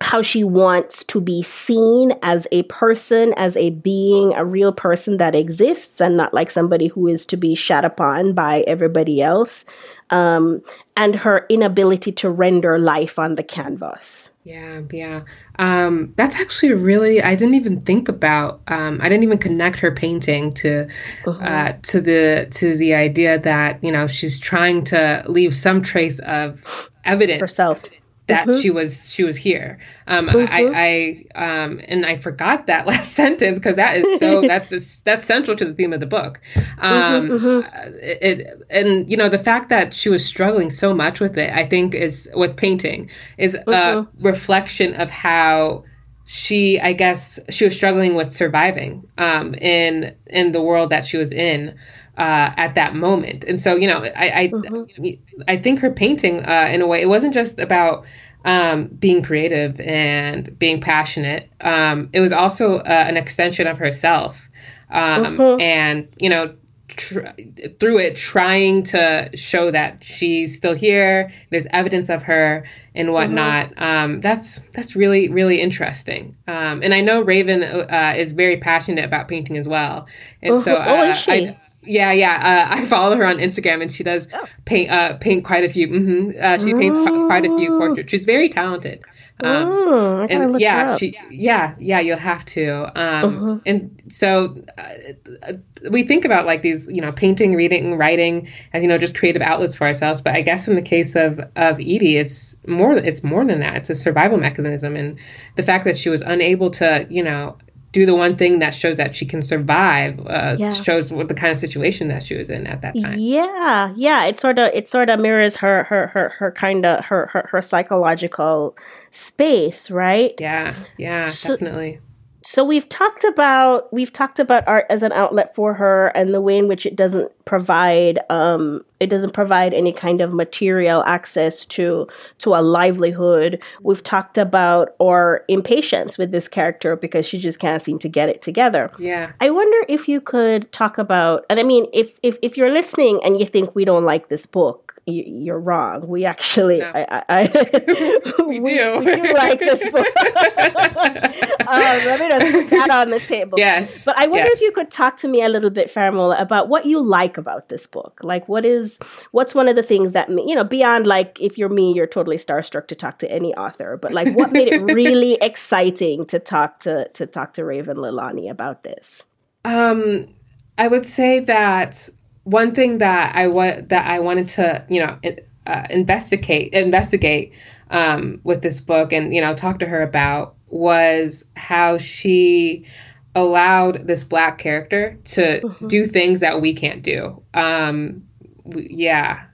how she wants to be seen as a person, as a being, a real person that exists, and not like somebody who is to be shat upon by everybody else, um, and her inability to render life on the canvas. Yeah, yeah. Um, that's actually really I didn't even think about. Um, I didn't even connect her painting to uh-huh. uh, to the to the idea that you know she's trying to leave some trace of evidence herself that mm-hmm. she was she was here. Um, mm-hmm. I, I um, and I forgot that last sentence because that is so that's a, that's central to the theme of the book. Um, mm-hmm, mm-hmm. it, it, and you know the fact that she was struggling so much with it, I think is with painting is a mm-hmm. reflection of how she I guess she was struggling with surviving um, in in the world that she was in uh, at that moment. And so, you know, I I, mm-hmm. I think her painting, uh, in a way, it wasn't just about um, being creative and being passionate. Um, it was also uh, an extension of herself. Um, mm-hmm. And you know, tr- through it trying to show that she's still here. There's evidence of her and whatnot. Mm-hmm. Um, that's that's really really interesting. Um, and I know Raven uh, is very passionate about painting as well. And so, uh, oh, is she? I, yeah, yeah. Uh, I follow her on Instagram, and she does oh. paint uh, paint quite a few. Mm-hmm. Uh, she paints quite a few portraits. She's very talented. Um, oh, and yeah, she, yeah, yeah, you'll have to. Um, uh-huh. And so uh, we think about like these, you know, painting, reading, writing as you know, just creative outlets for ourselves. But I guess in the case of of Edie, it's more. It's more than that. It's a survival mechanism, and the fact that she was unable to, you know, do the one thing that shows that she can survive uh, yeah. shows what the kind of situation that she was in at that time. Yeah yeah it sort of it sort of mirrors her her her, her kind of her, her her psychological space right? Yeah yeah so, definitely. so we've talked about we've talked about art as an outlet for her and the way in which it doesn't provide um, it doesn't provide any kind of material access to to a livelihood we've talked about or impatience with this character because she just can't seem to get it together yeah i wonder if you could talk about and i mean if if, if you're listening and you think we don't like this book you're wrong. We actually, no. I, I, I we, we, do. we do like this book. um, let me just put that on the table. Yes, but I wonder yes. if you could talk to me a little bit, Faramola, about what you like about this book. Like, what is what's one of the things that you know beyond like if you're me, you're totally starstruck to talk to any author, but like what made it really exciting to talk to to talk to Raven Leilani about this? Um, I would say that one thing that I want that I wanted to you know uh, investigate investigate um, with this book and you know talk to her about was how she allowed this black character to mm-hmm. do things that we can't do. Um, yeah,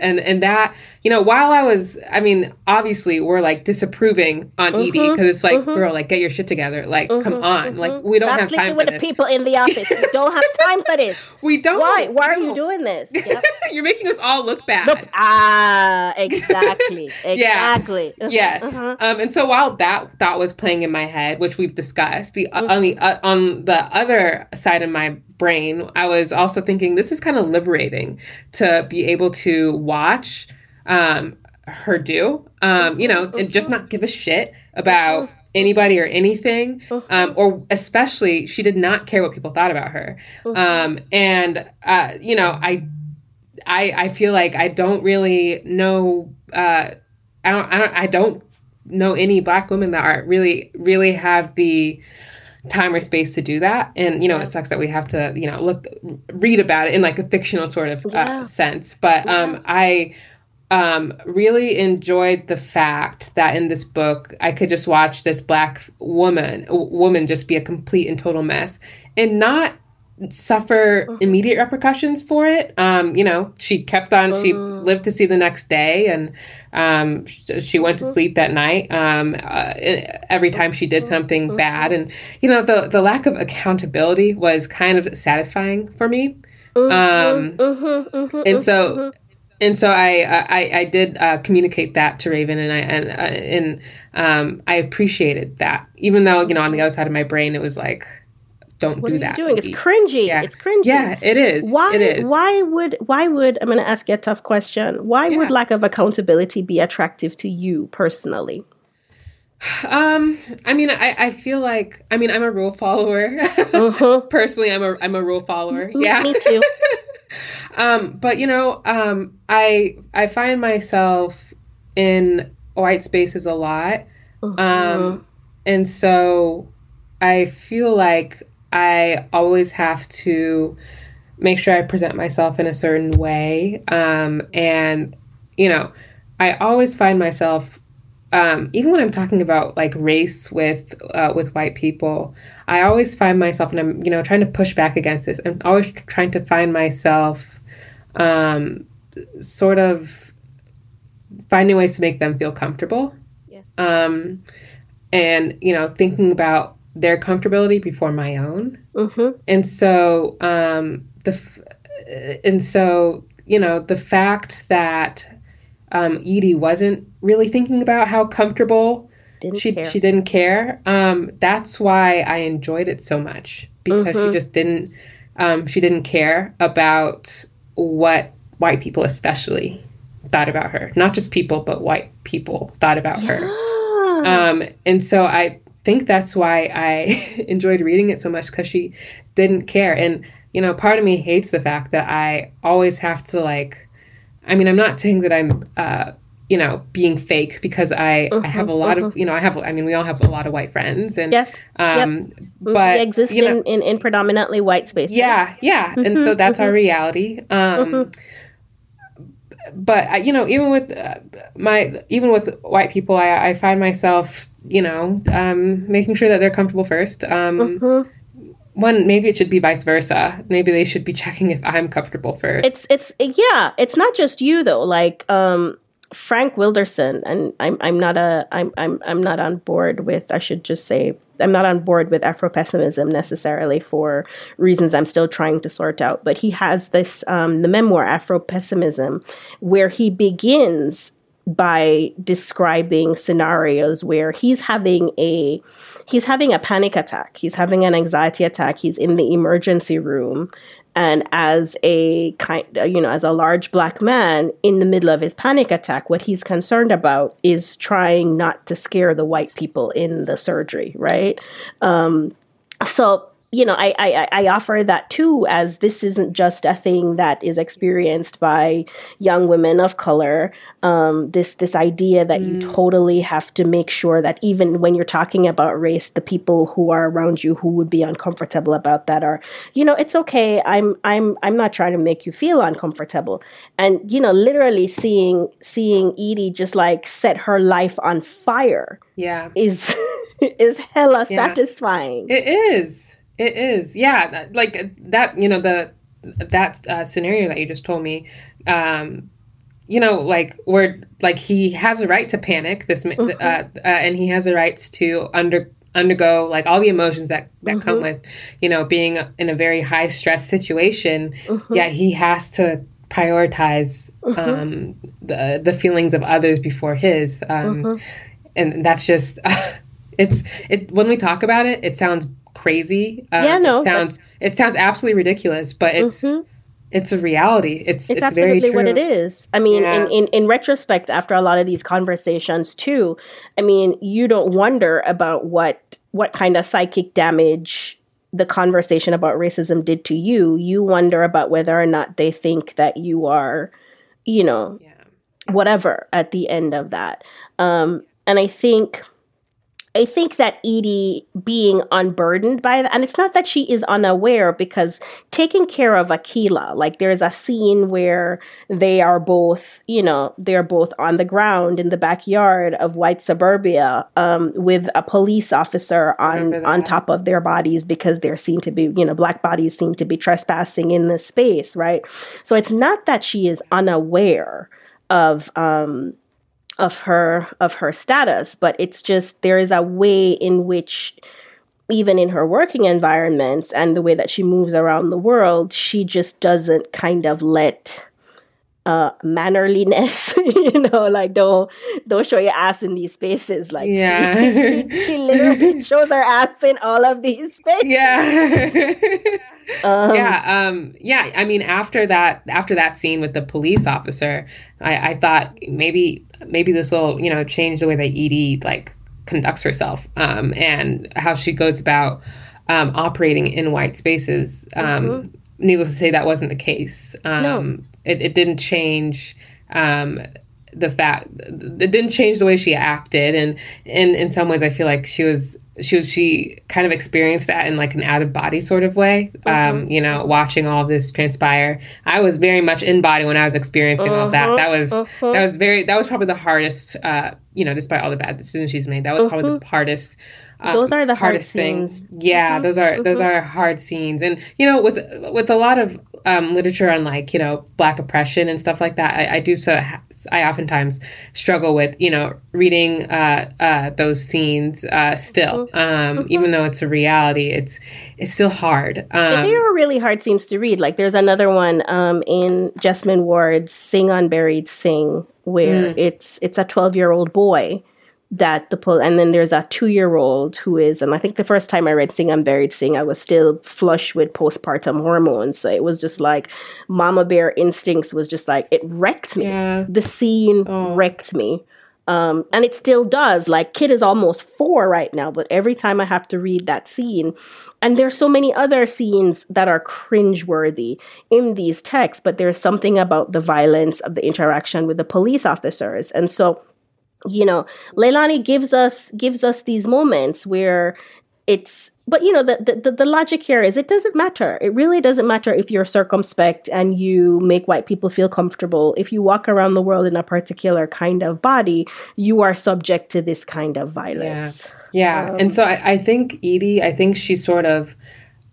and and that you know while i was i mean obviously we're like disapproving on mm-hmm, edie because it's like mm-hmm. girl like get your shit together. Like mm-hmm, come on. Like mm-hmm. we don't Stop have time with for the people in the office. We don't have time for this. We don't. Why why are you doing this? Yep. you're making us all look bad. Look, ah exactly exactly. Yeah. yes. uh-huh. um and so while that thought was playing in my head which we've discussed the uh, on the uh, on the other side of my brain, I was also thinking this is kind of liberating to be able to watch um, her do, um, you know, and just not give a shit about anybody or anything, um, or especially she did not care what people thought about her. Um, and uh, you know, I, I, I feel like I don't really know. Uh, I don't, I don't, I don't know any black women that are really, really have the time or space to do that and you know yeah. it sucks that we have to you know look read about it in like a fictional sort of uh, yeah. uh, sense but yeah. um i um really enjoyed the fact that in this book i could just watch this black woman woman just be a complete and total mess and not suffer uh-huh. immediate repercussions for it. Um, you know, she kept on. She uh-huh. lived to see the next day, and um, she went to uh-huh. sleep that night. Um, uh, every time she did something bad, and you know, the the lack of accountability was kind of satisfying for me. Um, and so. And so I I, I did uh, communicate that to Raven and I and uh, and um, I appreciated that even though you know on the other side of my brain it was like don't what do that. Doing? It's cringy. Yeah. It's cringy. Yeah, it is. Why? It is. Why would? Why would? I'm going to ask you a tough question. Why yeah. would lack of accountability be attractive to you personally? Um, I mean, I, I feel like I mean I'm a rule follower. Uh-huh. Personally, I'm a I'm a rule follower. Mm, yeah, me too. um, but you know, um, I I find myself in white spaces a lot, uh-huh. um, and so I feel like I always have to make sure I present myself in a certain way. Um, and, you know, I always find myself, um, even when I'm talking about like race with uh, with white people, I always find myself, and I'm, you know, trying to push back against this. I'm always trying to find myself um, sort of finding ways to make them feel comfortable. Yes. Um, and, you know, thinking about their comfortability before my own. Mm-hmm. And so, um, the and so you know the fact that um, Edie wasn't really thinking about how comfortable didn't she care. she didn't care. Um, that's why I enjoyed it so much because mm-hmm. she just didn't um, she didn't care about what white people, especially, thought about her. Not just people, but white people thought about yeah. her. Um, and so I think that's why I enjoyed reading it so much because she didn't care. And, you know, part of me hates the fact that I always have to, like, I mean, I'm not saying that I'm, uh, you know, being fake because I, uh-huh, I have a lot uh-huh. of, you know, I have, I mean, we all have a lot of white friends and, yes, um, yep. but we exist you know, in, in, in, predominantly white spaces. Yeah. Yeah. Mm-hmm, and so that's mm-hmm. our reality. Um, mm-hmm but you know, even with uh, my even with white people, I, I find myself, you know, um, making sure that they're comfortable first. Um, mm-hmm. One, maybe it should be vice versa. Maybe they should be checking if I'm comfortable first. It's it's yeah. It's not just you though. Like um, Frank Wilderson, and I'm I'm not a I'm I'm I'm not on board with. I should just say I'm not on board with Afro pessimism necessarily for reasons I'm still trying to sort out. But he has this um, the memoir Afro pessimism, where he begins by describing scenarios where he's having a he's having a panic attack he's having an anxiety attack he's in the emergency room and as a kind you know as a large black man in the middle of his panic attack what he's concerned about is trying not to scare the white people in the surgery right? Um, so you know, I, I, I offer that too, as this isn't just a thing that is experienced by young women of color. Um, this this idea that mm. you totally have to make sure that even when you're talking about race, the people who are around you who would be uncomfortable about that are, you know, it's okay. I'm I'm I'm not trying to make you feel uncomfortable. And you know, literally seeing seeing Edie just like set her life on fire. Yeah, is is hella yeah. satisfying. It is. It is, yeah. Like that, you know, the that uh, scenario that you just told me. Um, you know, like where like he has a right to panic. This, mm-hmm. uh, uh, and he has a right to under undergo like all the emotions that that mm-hmm. come with, you know, being in a very high stress situation. Mm-hmm. Yeah, he has to prioritize mm-hmm. um, the the feelings of others before his, um, mm-hmm. and that's just. it's it when we talk about it, it sounds crazy. Uh, yeah, no, it sounds it sounds absolutely ridiculous, but it's mm-hmm. it's a reality. It's it's, it's absolutely what it is. I mean, yeah. in, in in retrospect, after a lot of these conversations too, I mean, you don't wonder about what what kind of psychic damage the conversation about racism did to you. You wonder about whether or not they think that you are, you know, yeah. whatever at the end of that. Um, and I think I think that Edie being unburdened by that, and it's not that she is unaware because taking care of Akila, like there's a scene where they are both, you know, they're both on the ground in the backyard of white suburbia um, with a police officer on on top of their bodies because they're seen to be, you know, black bodies seem to be trespassing in this space, right? So it's not that she is unaware of um of her of her status but it's just there is a way in which even in her working environments and the way that she moves around the world she just doesn't kind of let uh, mannerliness, you know, like don't don't show your ass in these spaces. Like yeah, she, she, literally shows her ass in all of these spaces. Yeah, um, yeah, um, yeah. I mean, after that, after that scene with the police officer, I, I thought maybe maybe this will you know change the way that Edie like conducts herself um, and how she goes about um, operating in white spaces. Um, mm-hmm. Needless to say, that wasn't the case. Um, no it, it didn't change um, the fact it didn't change the way she acted and in in some ways i feel like she was she was she kind of experienced that in like an out of body sort of way uh-huh. um you know watching all this transpire i was very much in body when i was experiencing uh-huh. all that that was uh-huh. that was very that was probably the hardest uh you know despite all the bad decisions she's made that was probably the uh-huh. hardest um, those are the hardest things. Yeah, mm-hmm. those are those are hard scenes, and you know, with with a lot of um, literature on like you know black oppression and stuff like that, I, I do so. I oftentimes struggle with you know reading uh, uh, those scenes uh, still, mm-hmm. um, mm-hmm. even though it's a reality. It's it's still hard. Um, they are really hard scenes to read. Like there's another one um, in Jesmyn Ward's "Sing Unburied Sing," where mm. it's it's a 12 year old boy that the pull and then there's a two-year-old who is and i think the first time i read sing unburied sing i was still flush with postpartum hormones. So it was just like mama bear instincts was just like it wrecked me. Yeah. the scene Oh. wrecked me. Um, and it still does. Like kid is almost four right now but every time i have to read that scene and there's so many other scenes that are cringeworthy in these texts but there's something about the violence of the interaction with the police officers. And so you know leilani gives us gives us these moments where it's but you know the, the the logic here is it doesn't matter. It really doesn't matter if you're circumspect and you make white people feel comfortable. If you walk around the world in a particular kind of body you are subject to this kind of violence. Yeah, Um, and so I, I think Edie, I think she sort of,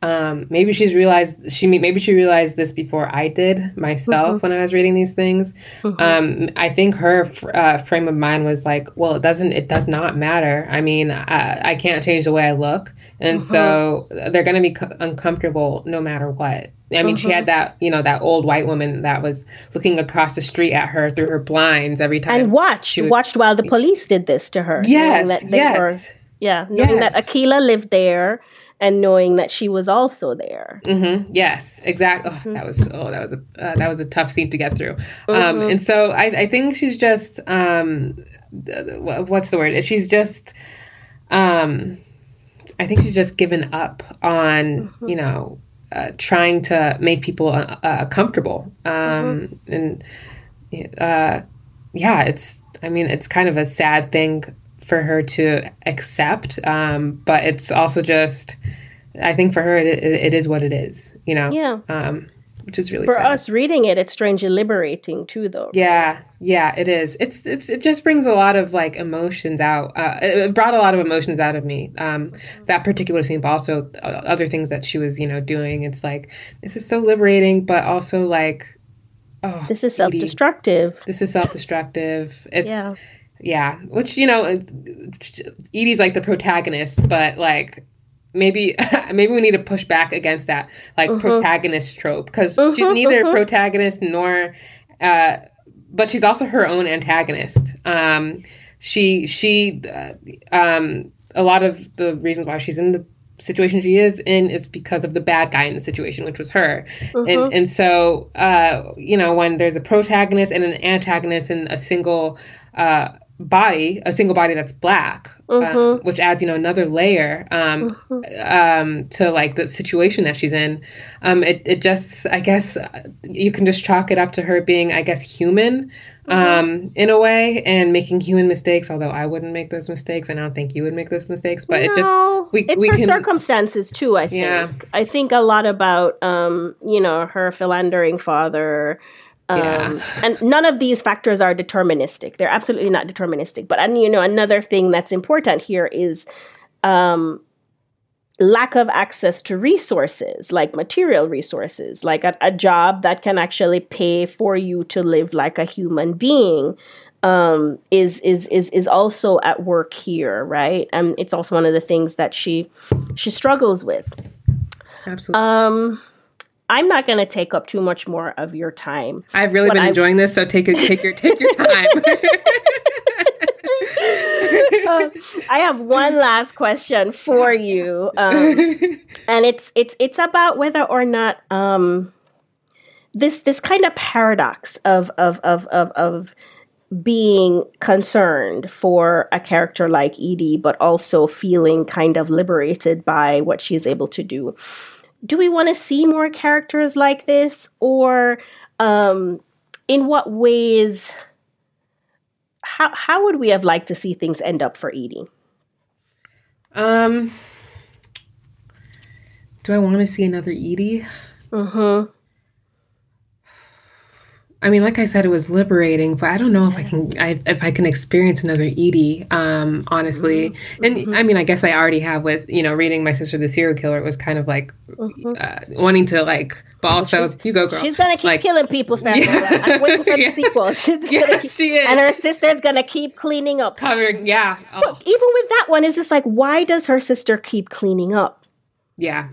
um, maybe she's realized she maybe she realized this before I did myself when I was reading these things. Mhm. Um, I think her uh, frame of mind was like, well, it doesn't, it does not matter. I mean, I, I can't change the way I look, and so they're going to be co- uncomfortable no matter what. I mean, she had that, you know, that old white woman that was looking across the street at her through her blinds every time. and watched would- watched while the police did this to her yes, that yes. were yeah knowing that Yes. akila lived there and knowing that she was also there hmm Yes, exactly. Mm-hmm. Oh, that was oh, that was a uh, that was a tough scene to get through. Um, Mhm. and so I, I think she's just um, what's the word? She's just um, I think she's just given up on Mm-hmm. you know uh, trying to make people uh, uh, comfortable. Um, Mm-hmm. And uh, yeah, it's I mean it's kind of a sad thing for her to accept, um, but it's also just. I think for her, it, it, is what it is, you know? yeah Um, which is really for sad. us reading it it's strangely liberating too though Yeah, yeah, it is. It's it's it just brings a lot of like emotions out. Uh, it, it brought a lot of emotions out of me. Um, that particular scene, but also uh, other things that she was, you know, doing. It's like this is so liberating, but also like, oh, this is self-destructive This is self-destructive. It's yeah yeah, which you know, Edie's like the protagonist, but like maybe maybe we need to push back against that like Mhm. protagonist trope because she's Mhm, neither mhm. protagonist nor, uh, but she's also her own antagonist. Um, she she uh, um, a lot of the reasons why she's in the situation she is in is because of the bad guy in the situation, which was her and and so uh, you know when there's a protagonist and an antagonist in a single uh, body, a single body that's black, um, Mhm. which adds you know another layer um, um, to like the situation that she's in. Um, it it just I guess you can just chalk it up to her being I guess human. Um, in a way, and making human mistakes. Although I wouldn't make those mistakes, and I don't think you would make those mistakes. But it just we- it's we her can- circumstances too. I think. Yeah. I think a lot about um, you know her philandering father. Um, Yeah. and none of these factors are deterministic. They're absolutely not deterministic. But and you know another thing that's important here is um, lack of access to resources, like material resources, like a, a job that can actually pay for you to live like a human being um, is is is is also at work here, right? And it's also one of the things that she she struggles with. absolutely. Um, I'm not going to take up too much more of your time. I've really been I- enjoying this, so take it, take your take your time. Um, I have one last question for you, um, and it's it's it's about whether or not um, this this kind of paradox of of of of, of being concerned for a character like Edie, but also feeling kind of liberated by what she's able to do. Do we want to see more characters like this, or um, in what ways? How how would we have liked to see things end up for Edie? um, do I want to see another Edie? Mm-hmm. I mean, like I said, it was liberating, but I don't know if I can I, if I can experience another Edie. Um, honestly, and I mean, I guess I already have with you know reading my sister the serial killer. It was kind of like uh, wanting to like, but also you go girl. She's gonna keep Like- killing people, family. Yeah. I'm waiting for the Yeah. sequel. She's Yes, keep, she is. and her sister's gonna keep cleaning up. covering. Yeah. Oh, Even with that one, it's just like, why does her sister keep cleaning up? yeah.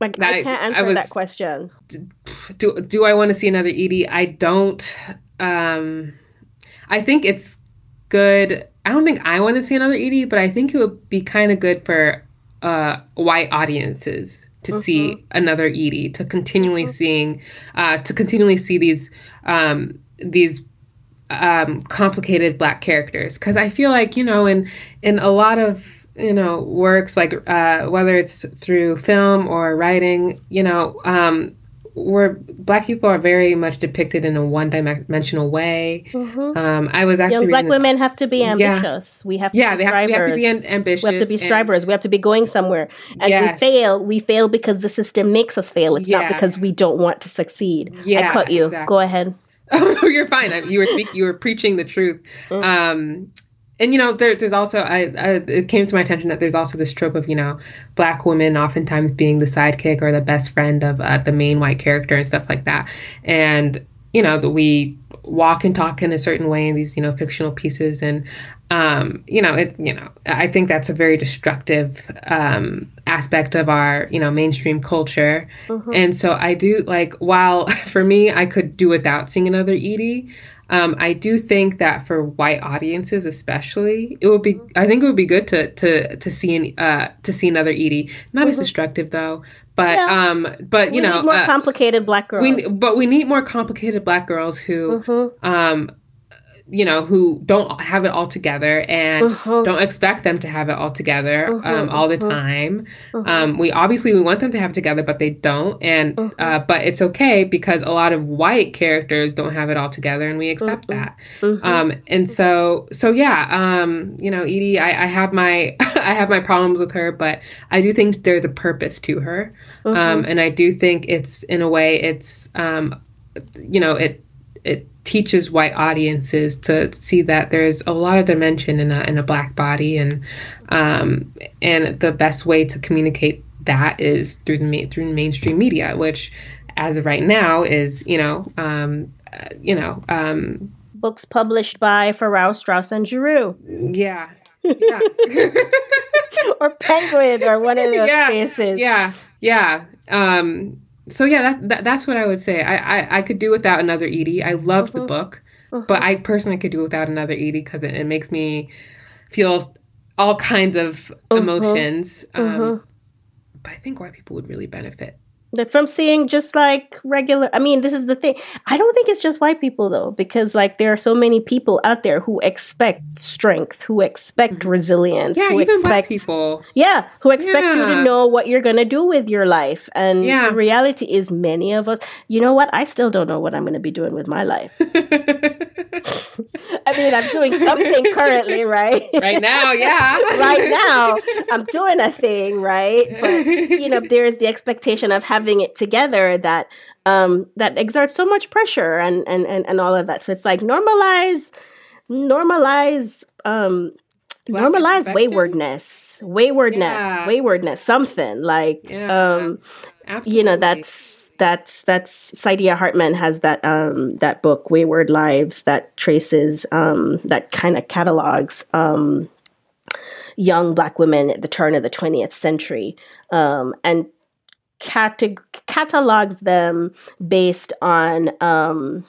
Like, I That- can't I answer was- that question. do do I want to see another Edie? I don't. Um, I think it's good. I don't think I want to see another Edie, but I think it would be kind of good for uh, white audiences to mm-hmm. see another Edie, to continually mm-hmm. seeing, uh, to continually see these um, these um, complicated black characters. Because I feel like you know, in in a lot of you know works like uh, whether it's through film or writing, you know, um, where black people are very much depicted in a one-dimensional way. Mm-hmm. Um, I was actually black women have to be ambitious. Yeah. We have to yeah, be they have, we have to be ambitious. We have to be strivers. And, we have to be going somewhere. And yes. we fail. We fail because the system makes us fail. It's yeah. not because we don't want to succeed. Yeah, I cut you. Exactly. Go ahead. Oh no, you're fine. You were speaking. You were preaching the truth. Mm. Um, and you know there, there's also I, I, it came to my attention that there's also this trope of you know black women oftentimes being the sidekick or the best friend of uh, the main white character and stuff like that. And you know that we walk and talk in a certain way in these you know fictional pieces. And um, you know it you know i think that's a very destructive um, aspect of our you know mainstream culture. Mm-hmm. and so i do like while for me i could do without seeing another edie um, I do think that for white audiences, especially, it would be. I think it would be good to to to see an, uh, to see another Edie. Not mm-hmm. as destructive though, but yeah. um, but you we know, more uh, complicated black girls. We, but we need more complicated black girls who mm-hmm. um you know, who don't have it all together and uh-huh. don't expect them to have it all together uh-huh. um, all the uh-huh. time. Uh-huh. Um, we obviously we want them to have it together, but they don't. And uh-huh. uh, but it's okay because a lot of white characters don't have it all together, and we accept uh-huh. that. Um, and so so yeah, um, you know, Edie, I, I have my I have my problems with her, but I do think there's a purpose to her, um, and I do think it's in a way it's um, you know it it teaches white audiences to see that there's a lot of dimension in a in a black body, and um, and the best way to communicate that is through the through mainstream media, which as of right now is you know um, uh, you know um, books published by Farrar, Straus, and Giroux. Yeah. Yeah. or Penguin or one of those yeah, cases. Yeah. Yeah. Um, so yeah, that, that, that's what I would say. I, I, I could do without another Edie. I loved the mm-hmm. book, but mm-hmm. I personally could do without another Edie because it, it, makes me feel all kinds of mm-hmm. emotions. Um, but I think white people would really benefit from seeing just like regular i mean this is the thing i don't think it's just white people though because like there are so many people out there who expect strength who expect mm-hmm. resilience yeah who even expect, black people yeah who expect yeah. you to know what you're gonna do with your life and yeah. the reality is many of us you know what i still don't know what i'm gonna be doing with my life i mean i'm doing something currently right right now yeah right now i'm doing a thing right but you know there's the expectation of having it together that um, that exerts so much pressure and, and and and all of that. So it's like normalize normalize um, normalize waywardness, waywardness, yeah. waywardness, something like yeah. um, you know that's that's that's Saidiya Hartman has that um that book Wayward Lives that traces um that kind of catalogs um young black women at the turn of the 20th century um and categ- catalogs them based on um,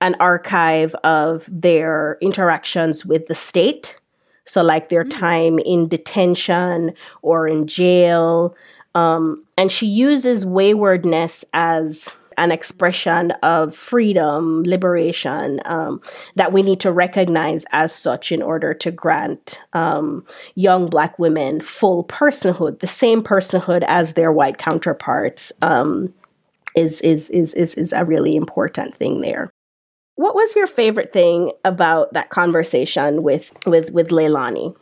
an archive of their interactions with the state. So, like their mm-hmm. time in detention or in jail. Um, and she uses waywardness as an expression of freedom, liberation um, that we need to recognize as such in order to grant um, young Black women full personhood, the same personhood as their white counterparts. Um, is, is is is is a really important thing there. What was your favorite thing about that conversation with with with Leilani?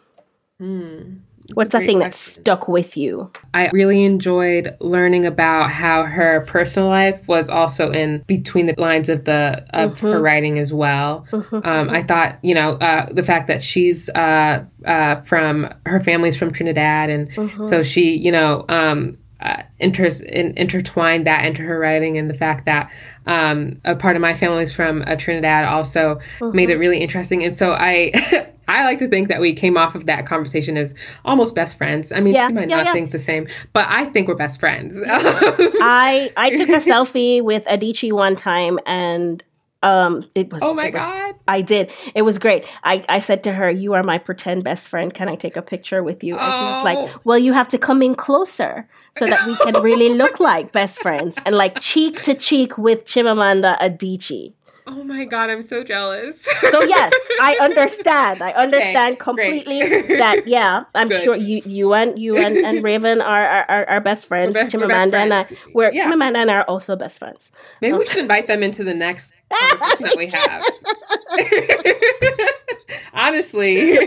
Mm. What's that thing question. that stuck with you? I really enjoyed learning about how her personal life was also in between the lines of the of mm-hmm. her writing as well. Mm-hmm. Um, I thought, you know, uh, the fact that she's uh, uh, from her family's from Trinidad, and mm-hmm. so she, you know, um, uh, inter- in, intertwined that into her writing and the fact that um, a part of my family is from uh, Trinidad also made it really interesting. And so I, I like to think that we came off of that conversation as almost best friends. I mean, yeah, she might yeah, not yeah. think the same, but I think we're best friends. I I took a selfie with Adichie one time, and Um, it was. Oh my was, god! I did. It was great. I, I said to her, "You are my pretend best friend. Can I take a picture with you?" And she was Oh. like, "Well, you have to come in closer so that we can really look like best friends and like cheek to cheek with Chimamanda Adichie." Oh my god! I'm so jealous. So yes, I understand. I understand Okay, great. completely that. Yeah, I'm Good. sure you, you and you and, and Raven are are, are, are best friends. We're best- we're Chimamanda best and I, friends. we're Yeah. Chimamanda and I are also best friends. Maybe we should invite them into the next conversation that we have. Honestly.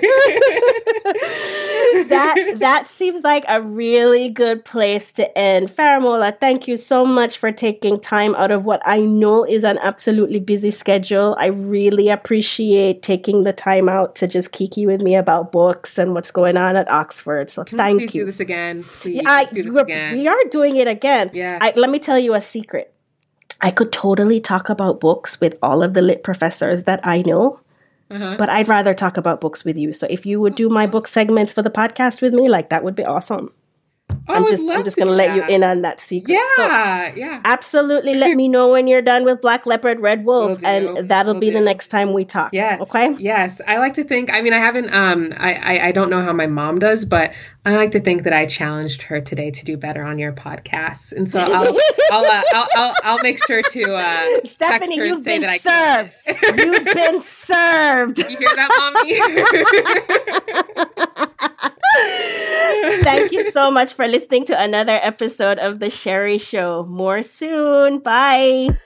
that that seems like a really good place to end. Faramola, thank you so much for taking time out of what I know is an absolutely busy schedule. I really appreciate taking the time out to just kiki with me about books and what's going on at Oxford. So Can thank please do you. this again. Please I, do this again. we are doing it again. Yeah. I, let me tell you a secret. I could totally talk about books with all of the lit professors that I know, uh-huh. but I'd rather talk about books with you. So if you would do my book segments for the podcast with me, like that would be awesome. I I'm just I'm just to gonna do let you in on that secret. So Yeah, yeah. absolutely let me know when you're done with Black Leopard, Red Wolf, do, and that'll will be the next time we talk. Yes. Okay. Yes. I like to think. I mean, I haven't. Um. I, I. I don't know how my mom does, but I like to think that I challenged her today to do better on your podcast, and so I'll. I'll, uh, I'll, I'll. I'll make sure to. Uh, text Stephanie, you've say been that served. You've been served. you hear that, mommy? Thank you so much for listening to another episode of The Sheri Show. More soon. Bye.